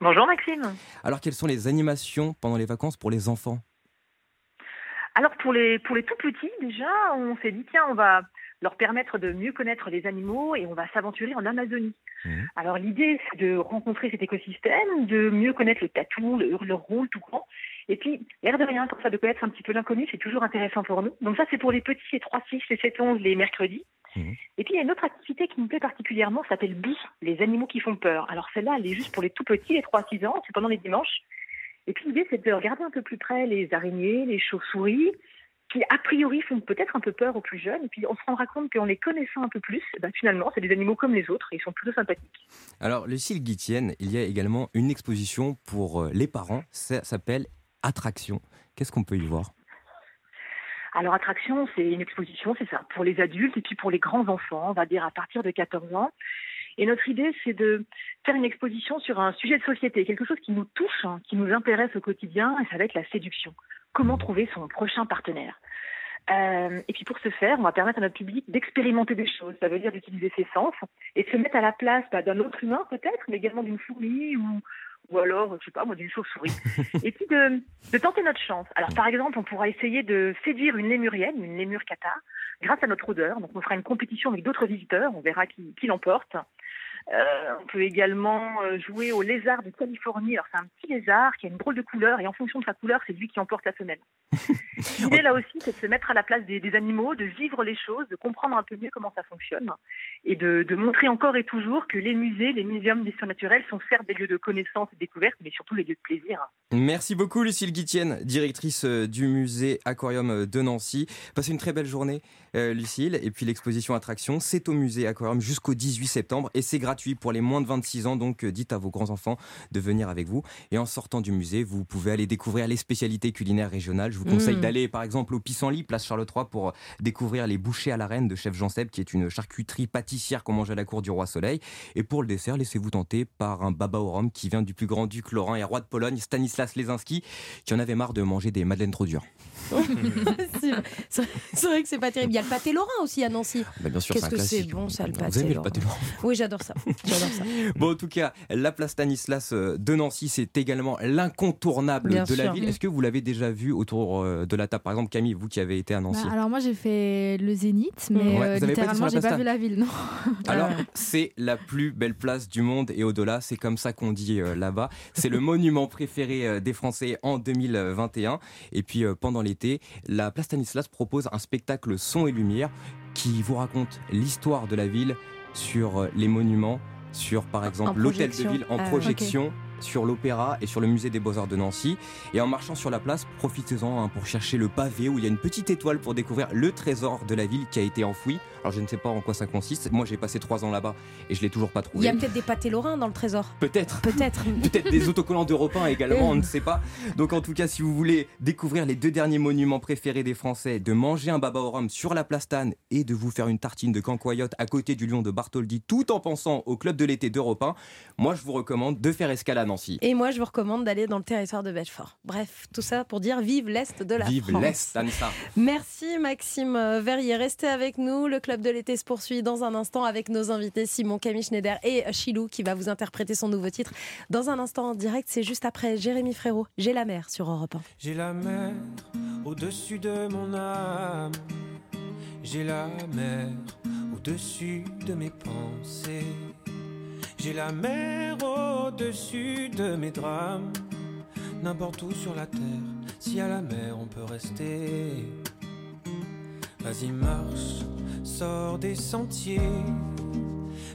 Bonjour Maxime. Alors quelles sont les animations pendant les vacances pour les enfants? Alors pour les pour les tout petits déjà, on s'est dit tiens on va leur permettre de mieux connaître les animaux et on va s'aventurer en Amazonie. Alors l'idée c'est de rencontrer cet écosystème, de mieux connaître le tatou, le hurleron, le tout grand. Et puis l'air de rien, comme ça de connaître un petit peu l'inconnu, c'est toujours intéressant pour nous. Donc ça c'est pour les petits, les 3, 6 et 7, 11 les mercredis. Et puis il y a une autre activité qui me plaît particulièrement, ça s'appelle BI, les animaux qui font peur. Alors celle-là, elle est juste pour les tout petits, les 3-6 ans, c'est pendant les dimanches. Et puis l'idée, c'est de regarder un peu plus près les araignées, les chauves-souris, qui a priori font peut-être un peu peur aux plus jeunes. Et puis on se rendra compte qu'en les connaissant un peu plus, eh ben, finalement, c'est des animaux comme les autres et ils sont plutôt sympathiques. Alors Lucille Guitienne, il y a également une exposition pour euh, les parents. Ça s'appelle Attraction. Qu'est-ce qu'on peut y voir? Alors attraction, c'est une exposition, c'est ça, pour les adultes et puis pour les grands enfants, on va dire à partir de 14 ans. Et notre idée, c'est de faire une exposition sur un sujet de société, quelque chose qui nous touche, hein, qui nous intéresse au quotidien, et ça va être la séduction. Comment trouver son prochain partenaire? Euh, et puis pour ce faire, on va permettre à notre public d'expérimenter des choses. Ça veut dire d'utiliser ses sens et de se mettre à la place bah, d'un autre humain peut-être, mais également d'une fourmi ou, ou alors, je sais pas moi, d'une chauve-souris. et puis de, tenter notre chance. Alors par exemple, on pourra essayer de séduire une lémurienne, une lémure grâce à notre odeur. Donc on fera une compétition avec d'autres visiteurs, on verra qui, qui l'emporte. Euh, on peut également euh, jouer au lézard de Californie. Alors c'est un petit lézard qui a une drôle de couleur et en fonction de sa couleur, c'est lui qui emporte la femelle. L'idée là aussi, c'est de se mettre à la place des, des animaux, de vivre les choses, de comprendre un peu mieux comment ça fonctionne et de, de montrer encore et toujours que les musées, les muséums d'histoire naturelle sont certes des lieux de connaissance et de découverte, mais surtout les lieux de plaisir. Merci beaucoup Lucille Guitienne, directrice euh, du musée Aquarium de Nancy. Passez une très belle journée euh, Lucille. Et puis l'exposition Attraction, c'est au musée Aquarium jusqu'au 18 septembre et c'est gratuit pour les moins de 26 ans. Donc euh, dites à vos grands-enfants de venir avec vous. Et en sortant du musée, vous pouvez aller découvrir les spécialités culinaires régionales. Je vous conseille Mm. d'aller par exemple au Pissenlit, place Charles III, pour découvrir les bouchées à la reine de chef Jean Seb, qui est une charcuterie pâtissière qu'on mange à la cour du roi Soleil. Et pour le dessert, laissez-vous tenter par un baba au rhum qui vient du plus grand duc Laurent et roi de Pologne, Stanislas Lesinski, qui en avait marre de manger des madeleines trop dures. c'est vrai que c'est pas terrible. Il y a le pâté lorrain aussi à Nancy. Bah, bien sûr, Qu'est-ce que c'est bon ça le Vous pâté aimez le lorrain. pâté lorrain Oui, j'adore ça. J'adore ça. Bon, en tout cas, la place Stanislas euh, de Nancy, c'est également l'incontournable de la ville. Est-ce que vous l'avez déjà vu autour euh, de la table? Par exemple, Camille, vous qui avez été à Nancy. Bah, alors moi j'ai fait le Zénith, mais Ouais, euh, littéralement j'ai pas vu la ville, non. Alors, c'est la plus belle place du monde et au-delà, c'est comme ça qu'on dit euh, là-bas. C'est le monument préféré des Français en 2021. Et puis, euh, pendant l'été, la place Stanislas propose un spectacle son et lumière qui vous raconte l'histoire de la ville sur euh, les monuments, sur par exemple l'hôtel de ville en Ah, projection. Sur l'Opéra et sur le musée des Beaux-Arts de Nancy. Et en marchant sur la place, profitez-en hein, pour chercher le pavé où il y a une petite étoile pour découvrir le trésor de la ville qui a été enfoui. Alors je ne sais pas en quoi ça consiste. Moi j'ai passé trois ans là-bas et je l'ai toujours pas Il trouvé. y a peut-être des pâtés lorrains dans le trésor. Peut-être. Peut-être. Peut-être des autocollants d'Europe 1 également, on ne sait pas. Donc en tout cas, si vous voulez découvrir les deux derniers monuments préférés des Français, de manger un baba au rhum sur la place Tannes et de vous faire une tartine de cancoyote à côté du lion de Bartholdi, tout en pensant au club de l'été d'Europe 1, moi je vous recommande de faire escale à Nancy. Et moi, je vous recommande d'aller dans le territoire de Belfort. Bref, tout ça pour dire vive l'Est de la Vive France. l'Est, Anissa. Merci Maxime Verrier. Restez avec nous. Le club de l'été se poursuit dans un instant avec nos invités Simon, Camille Schneider et Chilou qui va vous interpréter son nouveau titre. Dans un instant en direct, c'est juste après Jérémy Frérot. J'ai la mer sur Europe 1. J'ai la mer au-dessus de mon âme. J'ai la mer au-dessus de mes pensées. J'ai la mer au-dessus de mes drames. N'importe où sur la terre, si à la mer on peut rester. Vas-y, marche, sors des sentiers.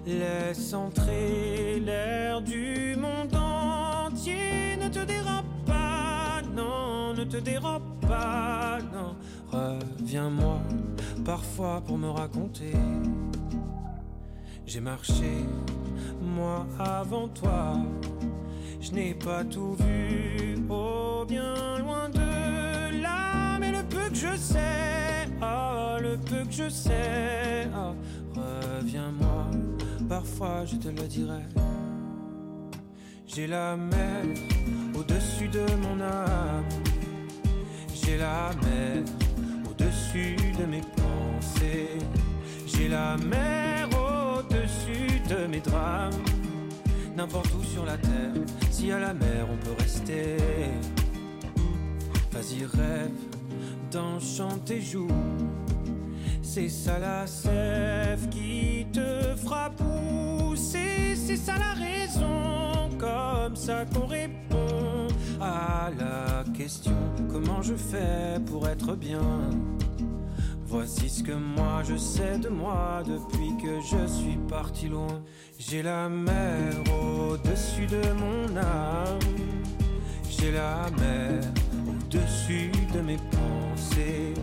Laisse entrer l'air du monde entier. Ne te dérobe pas, non, ne te dérobe pas, non. Reviens-moi parfois pour me raconter. J'ai marché, moi avant toi. Je n'ai pas tout vu, oh bien loin de là. Mais le peu que je sais, oh le peu que je sais, oh, reviens-moi. Parfois je te le dirai. J'ai la mer au-dessus de mon âme. J'ai la mer au-dessus de mes pensées. J'ai la mer au-dessus de mes drames. N'importe où sur la terre, si à la mer on peut rester. Vas-y, rêve d'un chant tes joues. C'est ça la sève qui te fera pousser. C'est ça la raison, comme ça qu'on répond à la question comment je fais pour être bien? Voici ce que moi je sais de moi depuis que je suis parti loin. J'ai la mer au-dessus de mon âme. J'ai la mer au-dessus de mes pensées.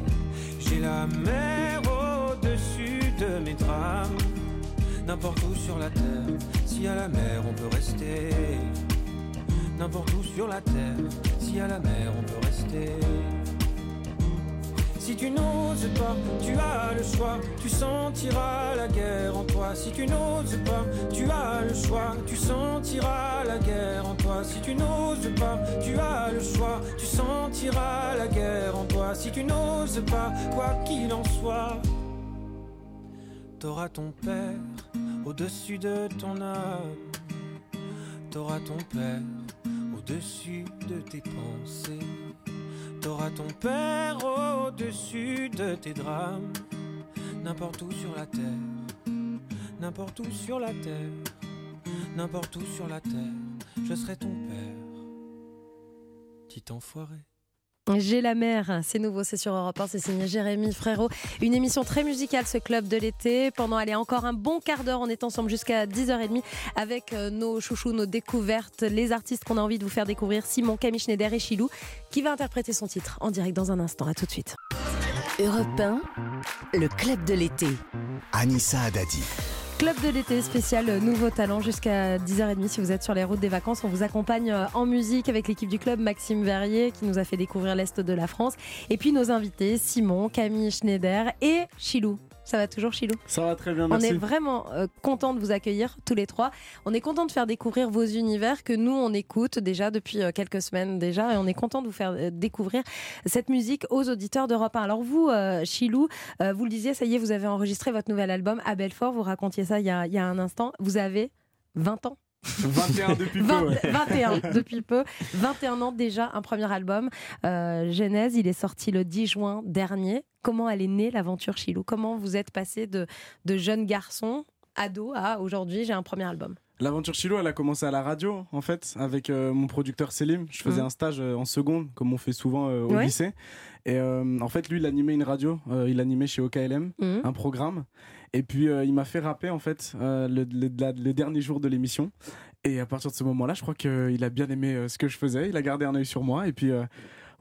J'ai la mer au-dessus de mes drames. N'importe où sur la terre, si à la mer on peut rester. N'importe où sur la terre, si à la mer on peut rester. Si tu n'oses pas, tu as le choix, tu sentiras la guerre en toi. Si tu n'oses pas, tu as le choix, tu sentiras la guerre en toi. Si tu n'oses pas, tu as le choix, tu sentiras la guerre en toi. Si tu n'oses pas, quoi qu'il en soit, t'auras ton père au-dessus de ton âme. T'auras ton père au-dessus de tes pensées. T'auras ton père au-dessus de tes drames. N'importe où sur la terre, n'importe où sur la terre, n'importe où sur la terre, je serai ton père. Petit enfoiré. J'ai la mer, c'est nouveau, c'est sur Europe 1, c'est signé Jérémy Frérot. Une émission très musicale, ce club de l'été. Pendant, allez, encore un bon quart d'heure, on est ensemble jusqu'à 10h30 avec euh, nos chouchous, nos découvertes, les artistes qu'on a envie de vous faire découvrir, Simon, Camille Schneider et Chilou, qui va interpréter son titre en direct dans un instant. À tout de suite. Europe 1, le club de l'été. Anissa Haddadi. Club de l'été spécial euh, Nouveau Talent jusqu'à 10h30 si vous êtes sur les routes des vacances. On vous accompagne euh, en musique avec l'équipe du club Maxime Verrier qui nous a fait découvrir l'Est de la France. Et puis nos invités Simon, Camille Schneider et Chilou. Ça va toujours Chilou Ça va très bien, On merci. est vraiment euh, content de vous accueillir tous les trois. On est content de faire découvrir vos univers que nous on écoute déjà depuis euh, quelques semaines déjà et on est content de vous faire euh, découvrir cette musique aux auditeurs d'Europe 1. Alors vous, Chilou, vous le disiez, ça y est, vous avez enregistré votre nouvel album à Belfort. Vous racontiez ça il y a, il y a un instant. Vous avez 20 ans 21 depuis peu. 20 ouais. 21 depuis peu, 21 ans déjà, un premier album. Euh, Genèse, il est sorti le 10 juin dernier. Comment elle est née l'aventure Chilou Comment vous êtes passé de, de jeune garçon, ado, à aujourd'hui j'ai un premier album? L'aventure Chilo, elle a commencé à la radio, en fait, avec euh, mon producteur Selim. Je faisais Mhm. un stage euh, en seconde, comme on fait souvent euh, au Ouais. lycée. Et en fait, lui, il animait une radio. il animait chez OKLM Mhm. un programme. Et puis, euh, il m'a fait rapper, en fait, euh, le, dernier jour de l'émission. Et à partir de ce moment-là, je crois qu'il a bien aimé euh, ce que je faisais. Il a gardé un œil sur moi. Et puis,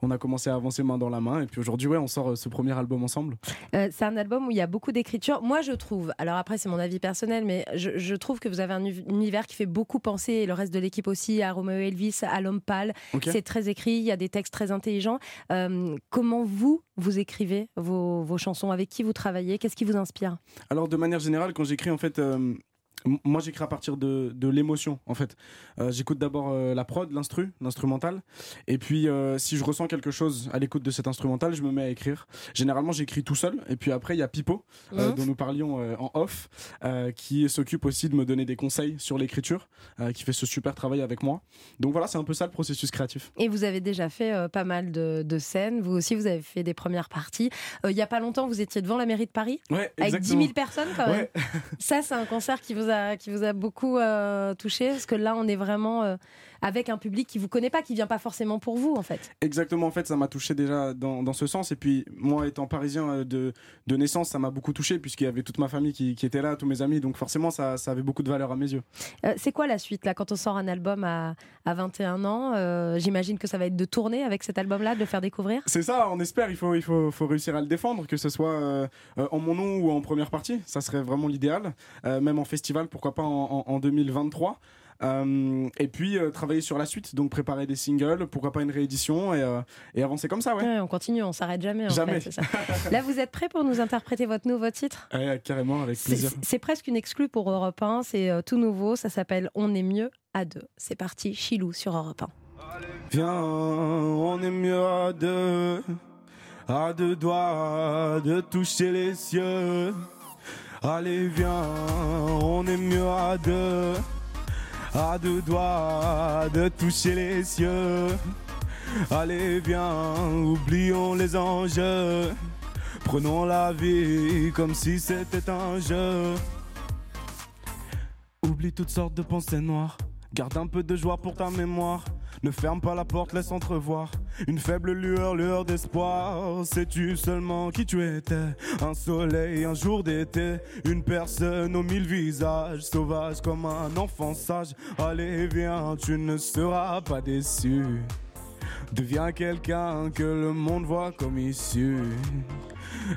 on a commencé à avancer main dans la main. Et puis aujourd'hui, ouais, on sort euh, ce premier album ensemble. Euh, c'est un album où il y a beaucoup d'écriture. Moi, je trouve, alors après, c'est mon avis personnel, mais je, je trouve que vous avez un uni- univers qui fait beaucoup penser, et le reste de l'équipe aussi, à Romeo Elvis, à L'Homme Pâle. Ok. C'est très écrit, il y a des textes très intelligents. Euh, comment vous, vous écrivez vos, vos chansons? Avec qui vous travaillez? Qu'est-ce qui vous inspire? Alors de manière générale, quand j'écris, en fait, euh, moi j'écris à partir de, de l'émotion, en fait. Euh, J'écoute d'abord euh, la prod, l'instru, l'instrumental, et puis euh, si je ressens quelque chose à l'écoute de cet instrumental, je me mets à écrire. Généralement, j'écris tout seul, et puis après il y a Pipo, euh, Mhm. dont nous parlions euh, en off, euh, qui s'occupe aussi de me donner des conseils sur l'écriture, euh, qui fait ce super travail avec moi. Donc voilà, c'est un peu ça le processus créatif. Et vous avez déjà fait euh, pas mal de, de scènes. Vous aussi, vous avez fait des premières parties. Euh, il y a pas longtemps, vous étiez devant la mairie de Paris Ouais, avec 10 exactement. 000 personnes quand même. Ouais. Ça, c'est un concert qui vous a, qui vous a beaucoup euh, touché parce que là, on est vraiment euh, avec un public qui vous connaît pas, qui vient pas forcément pour vous en fait. Exactement, en fait, ça m'a touché déjà dans, dans ce sens. Et puis, moi, étant parisien euh, de, de naissance, ça m'a beaucoup touché, puisqu'il y avait toute ma famille qui, qui était là, tous mes amis. Donc, forcément, ça, ça avait beaucoup de valeur à mes yeux. Euh, c'est quoi la suite là quand on sort un album à, à 21 ans euh, J'imagine que ça va être de tourner avec cet album-là, de le faire découvrir? C'est ça, on espère. Il faut, il faut, faut réussir à le défendre, que ce soit euh, en mon nom ou en première partie. Ça serait vraiment l'idéal. Même en festival, pourquoi pas en, en- en 2023. Euh, et puis euh, travailler sur la suite, donc préparer des singles, pourquoi pas une réédition et, euh, et avancer comme ça, ouais. Ouais, on continue, on s'arrête jamais. En Jamais. fait, ça. Là, vous êtes prêts pour nous interpréter votre nouveau titre? Ouais, carrément, avec plaisir. C'est presque une exclue pour Europe 1, c'est tout nouveau, ça s'appelle On est mieux à deux. C'est parti, Chilou sur Europe 1. Viens, on est mieux à deux, à deux doigts de toucher les cieux. Allez, viens, on est mieux à deux, à deux doigts de toucher les cieux. Allez, viens, oublions les enjeux. Prenons la vie comme si c'était un jeu. Oublie toutes sortes de pensées noires. Garde un peu de joie pour ta mémoire. Ne ferme pas la porte, laisse entrevoir une faible lueur, lueur d'espoir. Sais-tu seulement qui tu étais? Un soleil, un jour d'été, une personne aux mille visages, sauvage comme un enfant sage. Allez, viens, tu ne seras pas déçu. Deviens quelqu'un que le monde voit comme issu.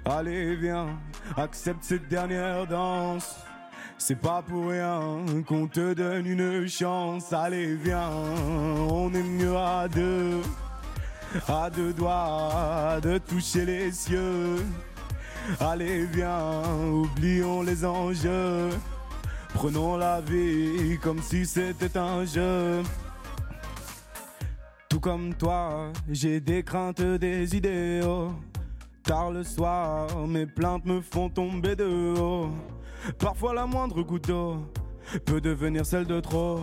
Allez, viens, accepte cette dernière danse. C'est pas pour rien qu'on te donne une chance. Allez, viens, on est mieux à deux. À deux doigts de toucher les cieux. Allez, viens, oublions les enjeux. Prenons la vie comme si c'était un jeu. Tout comme toi, j'ai des craintes, des idéaux. Tard le soir, mes plaintes me font tomber de haut. Parfois la moindre goutte d'eau peut devenir celle de trop.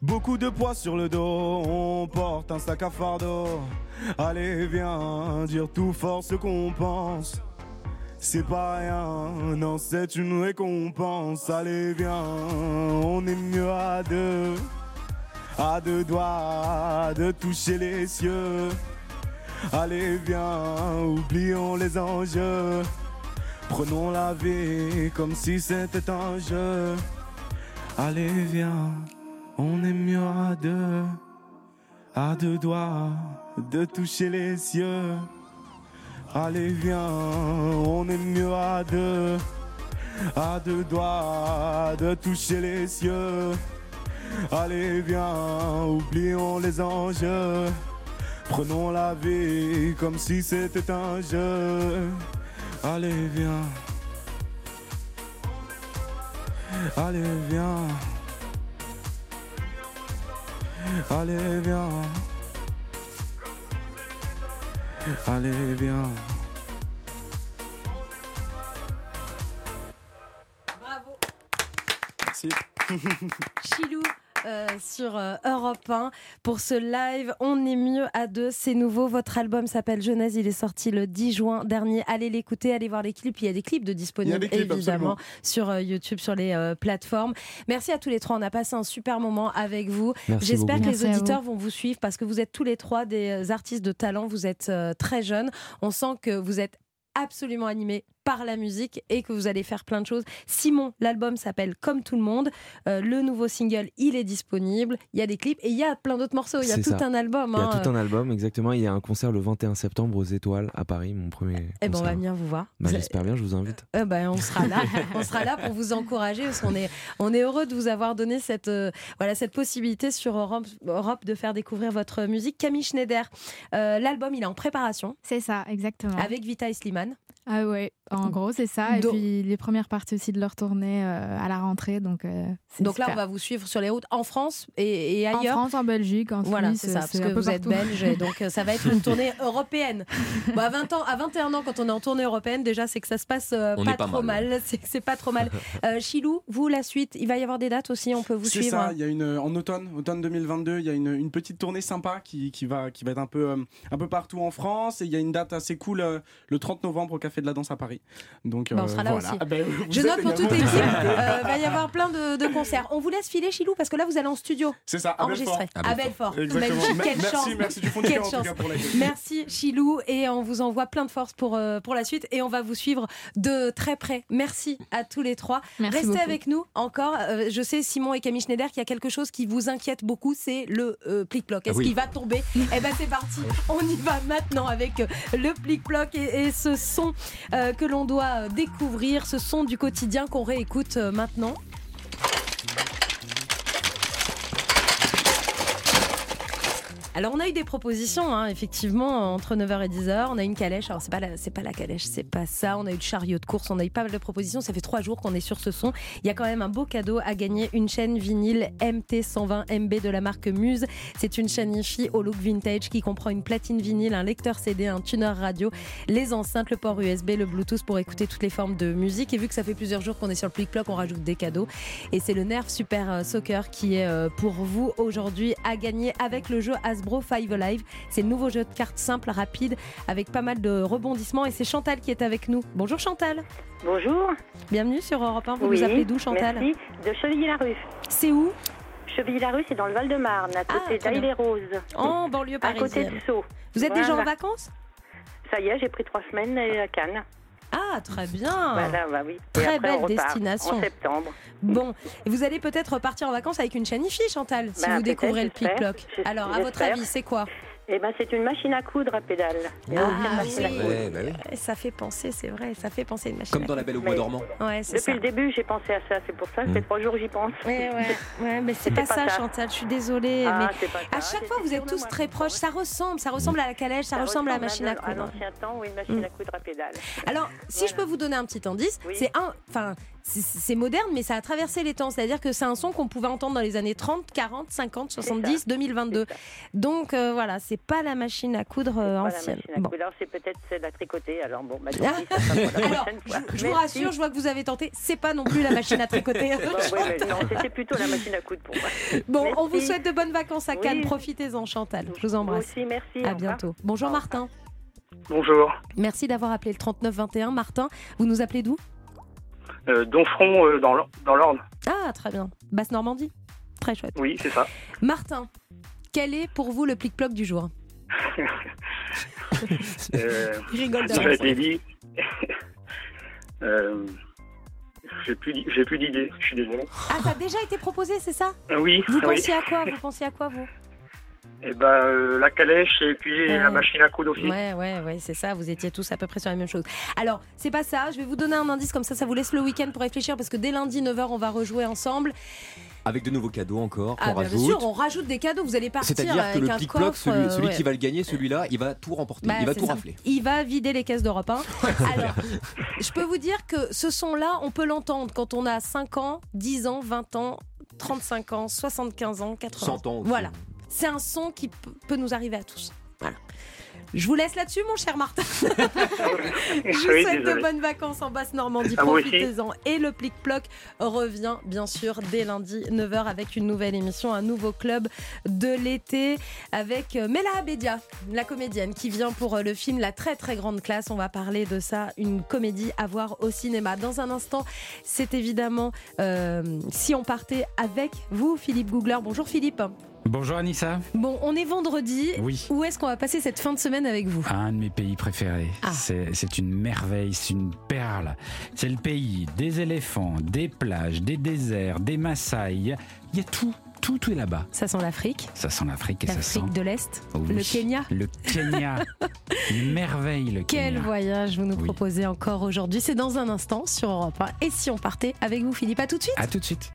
Beaucoup de poids sur le dos, on porte un sac à fardeau. Allez, viens dire tout fort ce qu'on pense. C'est pas rien, non, c'est une récompense. Allez, viens, on est mieux à deux. À deux doigts de toucher les cieux. Allez, viens, oublions les enjeux. Prenons la vie comme si c'était un jeu. Allez, viens, on est mieux à deux. À deux doigts de toucher les cieux. Allez, viens, on est mieux à deux. À deux doigts de toucher les cieux. Allez, viens, oublions les enjeux. Prenons la vie comme si c'était un jeu. Allez, viens. Allez, viens. Allez, viens. Allez, viens. Bravo. Merci. Chilou, euh, sur euh, Europe 1 pour ce live. On est mieux à deux, c'est nouveau. Votre album s'appelle Genèse, il est sorti le 10 juin dernier. Allez l'écouter, allez voir les clips. Il y a des clips de disponibles clips, évidemment absolument. sur euh, YouTube, sur les euh, plateformes. Merci à tous les trois, on a passé un super moment avec vous. J'espère que Merci les auditeurs vont vous suivre parce que vous êtes tous les trois des artistes de talent, vous êtes euh, très jeunes. On sent que vous êtes absolument animés par la musique et que vous allez faire plein de choses. Simon, l'album s'appelle Comme tout le monde. Euh, le nouveau single, il est disponible. Il y a des clips et il y a plein d'autres morceaux. Il y a tout ça. un album. Il y a hein. tout un album, exactement. Il y a un concert le 21 septembre aux Étoiles à Paris, mon premier. Eh ben, on va venir vous voir. Bah, Vous- J'espère bien, je vous invite. Euh, ben, on sera là, on sera là pour vous encourager parce qu'on est, on est heureux de vous avoir donné cette, euh, voilà, cette possibilité sur Europe, Europe de faire découvrir votre musique. Camille Schneider, euh, l'album il est en préparation. C'est ça, exactement. Avec Vita et Slimane. Ah ouais, en gros, c'est ça. Et Donc- puis les premières parties aussi de leur tournée euh, à la rentrée. Donc, euh, c'est Donc là, on va vous suivre sur les routes en France et, et En ailleurs. France, en Belgique, en Voilà, Suisse, c'est ça, parce c'est que vous êtes belge et donc euh, ça va être une tournée européenne. Bon, à 20 ans, à 21 ans, quand on est en tournée européenne, déjà c'est que ça se passe euh, pas, trop mal. mal. C'est c'est pas trop mal. Euh, Chilou, vous la suite, il va y avoir des dates aussi, on peut vous C'est suivre. ça, il y a une, en automne, automne 2022, il y a une, une petite tournée sympa qui, qui, va, qui va être un peu, euh, un peu partout en France. Et il y a une date assez cool euh, le 30 novembre au Café de la Danse à Paris. Donc, Bah, on euh, sera là voilà. aussi. Ah ben, vous Je note pour toute également- l'équipe, euh, va y avoir plein de, de concerts. On vous laisse filer, Chilou, parce que là vous allez en studio. C'est ça, à enregistrer Belfort. à Belfort. Magnifique, quelle merci, chance. merci du fond du Quelle cœur en tout chance. cas pour l'accueil. Merci Chilou et on vous envoie plein de force pour, euh, pour la suite et on va vous suivre de très près. Merci à tous les trois. Merci Restez beaucoup. avec nous encore. Euh, je sais Simon et Camille Schneider qu'il y a quelque chose qui vous inquiète beaucoup, c'est le euh, plic-ploc. Est-ce Oui. qu'il va tomber? Eh ben c'est parti. On y va maintenant avec le plic-ploc et, et ce son euh, que l'on doit euh, découvrir, ce son du quotidien qu'on réécoute euh, maintenant. Alors on a eu des propositions, hein, effectivement, entre 9h et 10h. On a une calèche. Alors c'est pas c'est pas la calèche, c'est pas ça. On a eu le chariot de course. On a eu pas mal de propositions. Ça fait trois jours qu'on est sur ce son. Il y a quand même un beau cadeau à gagner. Une chaîne vinyle MT120 MB de la marque Muse. C'est une chaîne hi-fi au look vintage qui comprend une platine vinyle, un lecteur CD, un tuner radio, les enceintes, le port USB, le Bluetooth pour écouter toutes les formes de musique. Et vu que ça fait plusieurs jours qu'on est sur le plic-ploc, on rajoute des cadeaux. Et c'est le Nerf Super euh, Soccer qui est euh, pour vous aujourd'hui à gagner avec le jeu Hasbro Five Alive. C'est le nouveau jeu de cartes simple, rapide, avec pas mal de rebondissements. Et c'est Chantal qui est avec nous. Bonjour Chantal. Bonjour. Bienvenue sur Europe 1. Vous Oui, nous appelez d'où Chantal Merci. De Chevilly-la-Rue. C'est où? Chevilly-la-Rue, c'est dans le Val-de-Marne, à côté Ah, bien. d'Aille-les-Roses. En banlieue À côté parisienne. de Sceaux. Vous êtes déjà en vacances? Ça y est, j'ai pris trois semaines à Cannes. Ah, très bien. Voilà, bah oui. Très après, belle destination. En septembre. Bon, et vous allez peut-être partir en vacances avec une chaîne IFI, Chantal, si Bah, vous découvrez le j'espère. Alors, à votre avis, c'est quoi? Eh ben, c'est une machine à coudre à pédale. Ah machine à oui. coudre. Ouais, bah oui. Ça fait penser, c'est vrai, ça fait penser à une machine. Comme à dans La coudre. Belle au Bois dormant. Ouais, Depuis ça. le début, j'ai pensé à ça. C'est pour ça que ça fait trois jours j'y pense. Ouais, ouais, ouais, mais c'est C'était pas, ça, pas ça. Chantal, je suis désolée. Ah, mais à chaque fois, vous êtes tous très proches. Ça ressemble, ça ressemble à la calèche, ça, ressemble à la machine à À coudre. l'ancien temps, oui, une machine Mm. à coudre à pédale. Alors, si je peux vous donner un petit indice, Oui. c'est un, enfin, c'est- moderne, mais ça a traversé les temps. C'est-à-dire que c'est un son qu'on pouvait entendre dans les années 30, 40, 50, 70, 2022. Donc euh, voilà, c'est pas la machine à coudre euh, ancienne. machine à Bon. c'est peut-être celle à tricoter. Alors, bon, bah, Ah. ça pour la Alors, fois. je vous rassure, je vois que vous avez tenté. C'est pas non plus la machine à tricoter. Bah, non, c'était plutôt la machine à coudre pour moi. Bon, on vous souhaite de bonnes vacances à Oui. Cannes. Profitez-en, Chantal. Je vous Vous embrasse. aussi, merci. À bientôt. Bonjour Martin. Bonjour. Merci d'avoir appelé le 3921. Martin, vous nous appelez d'où? Donfront euh, dans l'Or- dans l'Orne. Ah, très bien. Basse-Normandie Très chouette. Oui, c'est ça. Martin, quel est pour vous le plic-ploc du jour? Euh, Il rigole été dit. euh, j'ai plus, d'idées, je suis désolé. Ah, ça a déjà été proposé, c'est ça? Oui, Vous oui. pensiez à quoi? Vous pensiez à quoi, vous? Et ben, euh, la calèche et puis Ouais. la machine à coudre aussi. Ouais, ouais, ouais, c'est ça. Vous étiez tous à peu près sur la même chose. Alors, c'est pas ça. Je vais vous donner un indice comme ça, ça vous laisse le week-end pour réfléchir parce que dès lundi 9h, on va rejouer ensemble. Avec de nouveaux cadeaux encore Ah, bien rajoute. sûr, on rajoute des cadeaux. Vous allez partir C'est-à-dire que avec le coffre, celui, euh, celui ouais. qui va le gagner, celui-là, il va tout remporter. Bah, il va tout ça. rafler. Il va vider les caisses d'Europe 1. Alors, je peux vous dire que ce son-là, on peut l'entendre quand on a 5 ans, 10 ans, 20 ans, 35 ans, 75 ans, 80 100 ans aussi. Voilà. C'est un son qui peut nous arriver à tous. Voilà. Je vous laisse là-dessus, mon cher Martin. Je vous Oui, souhaite de bonnes vacances en Basse-Normandie. Aussi. Profitez-en. Et le Plic-Ploc revient, bien sûr, dès lundi 9h avec une nouvelle émission, un nouveau club de l'été avec euh, Mela Abedia, la comédienne qui vient pour euh, le film La très très grande classe. On va parler de ça, une comédie à voir au cinéma. Dans un instant, c'est évidemment euh, si on partait avec vous, Philippe Googler. Bonjour Philippe. Bonjour Anissa. Bon, on est vendredi. Oui. Où est-ce qu'on va passer cette fin de semaine avec vous? Un de mes pays préférés. Ah. C'est une merveille, c'est une perle. C'est le pays des éléphants, des plages, des déserts, des Maasai. Il y a tout, tout, tout est là-bas. Ça sent l'Afrique. Ça sent l'Afrique et ça sent. L'Afrique de l'Est. Oh oui. Le Kenya. Le Kenya. une merveille, le Quel Kenya. voyage vous nous proposez encore aujourd'hui? C'est dans un instant sur Europe 1. Et si on partait avec vous, Philippe? À tout de suite À tout de suite.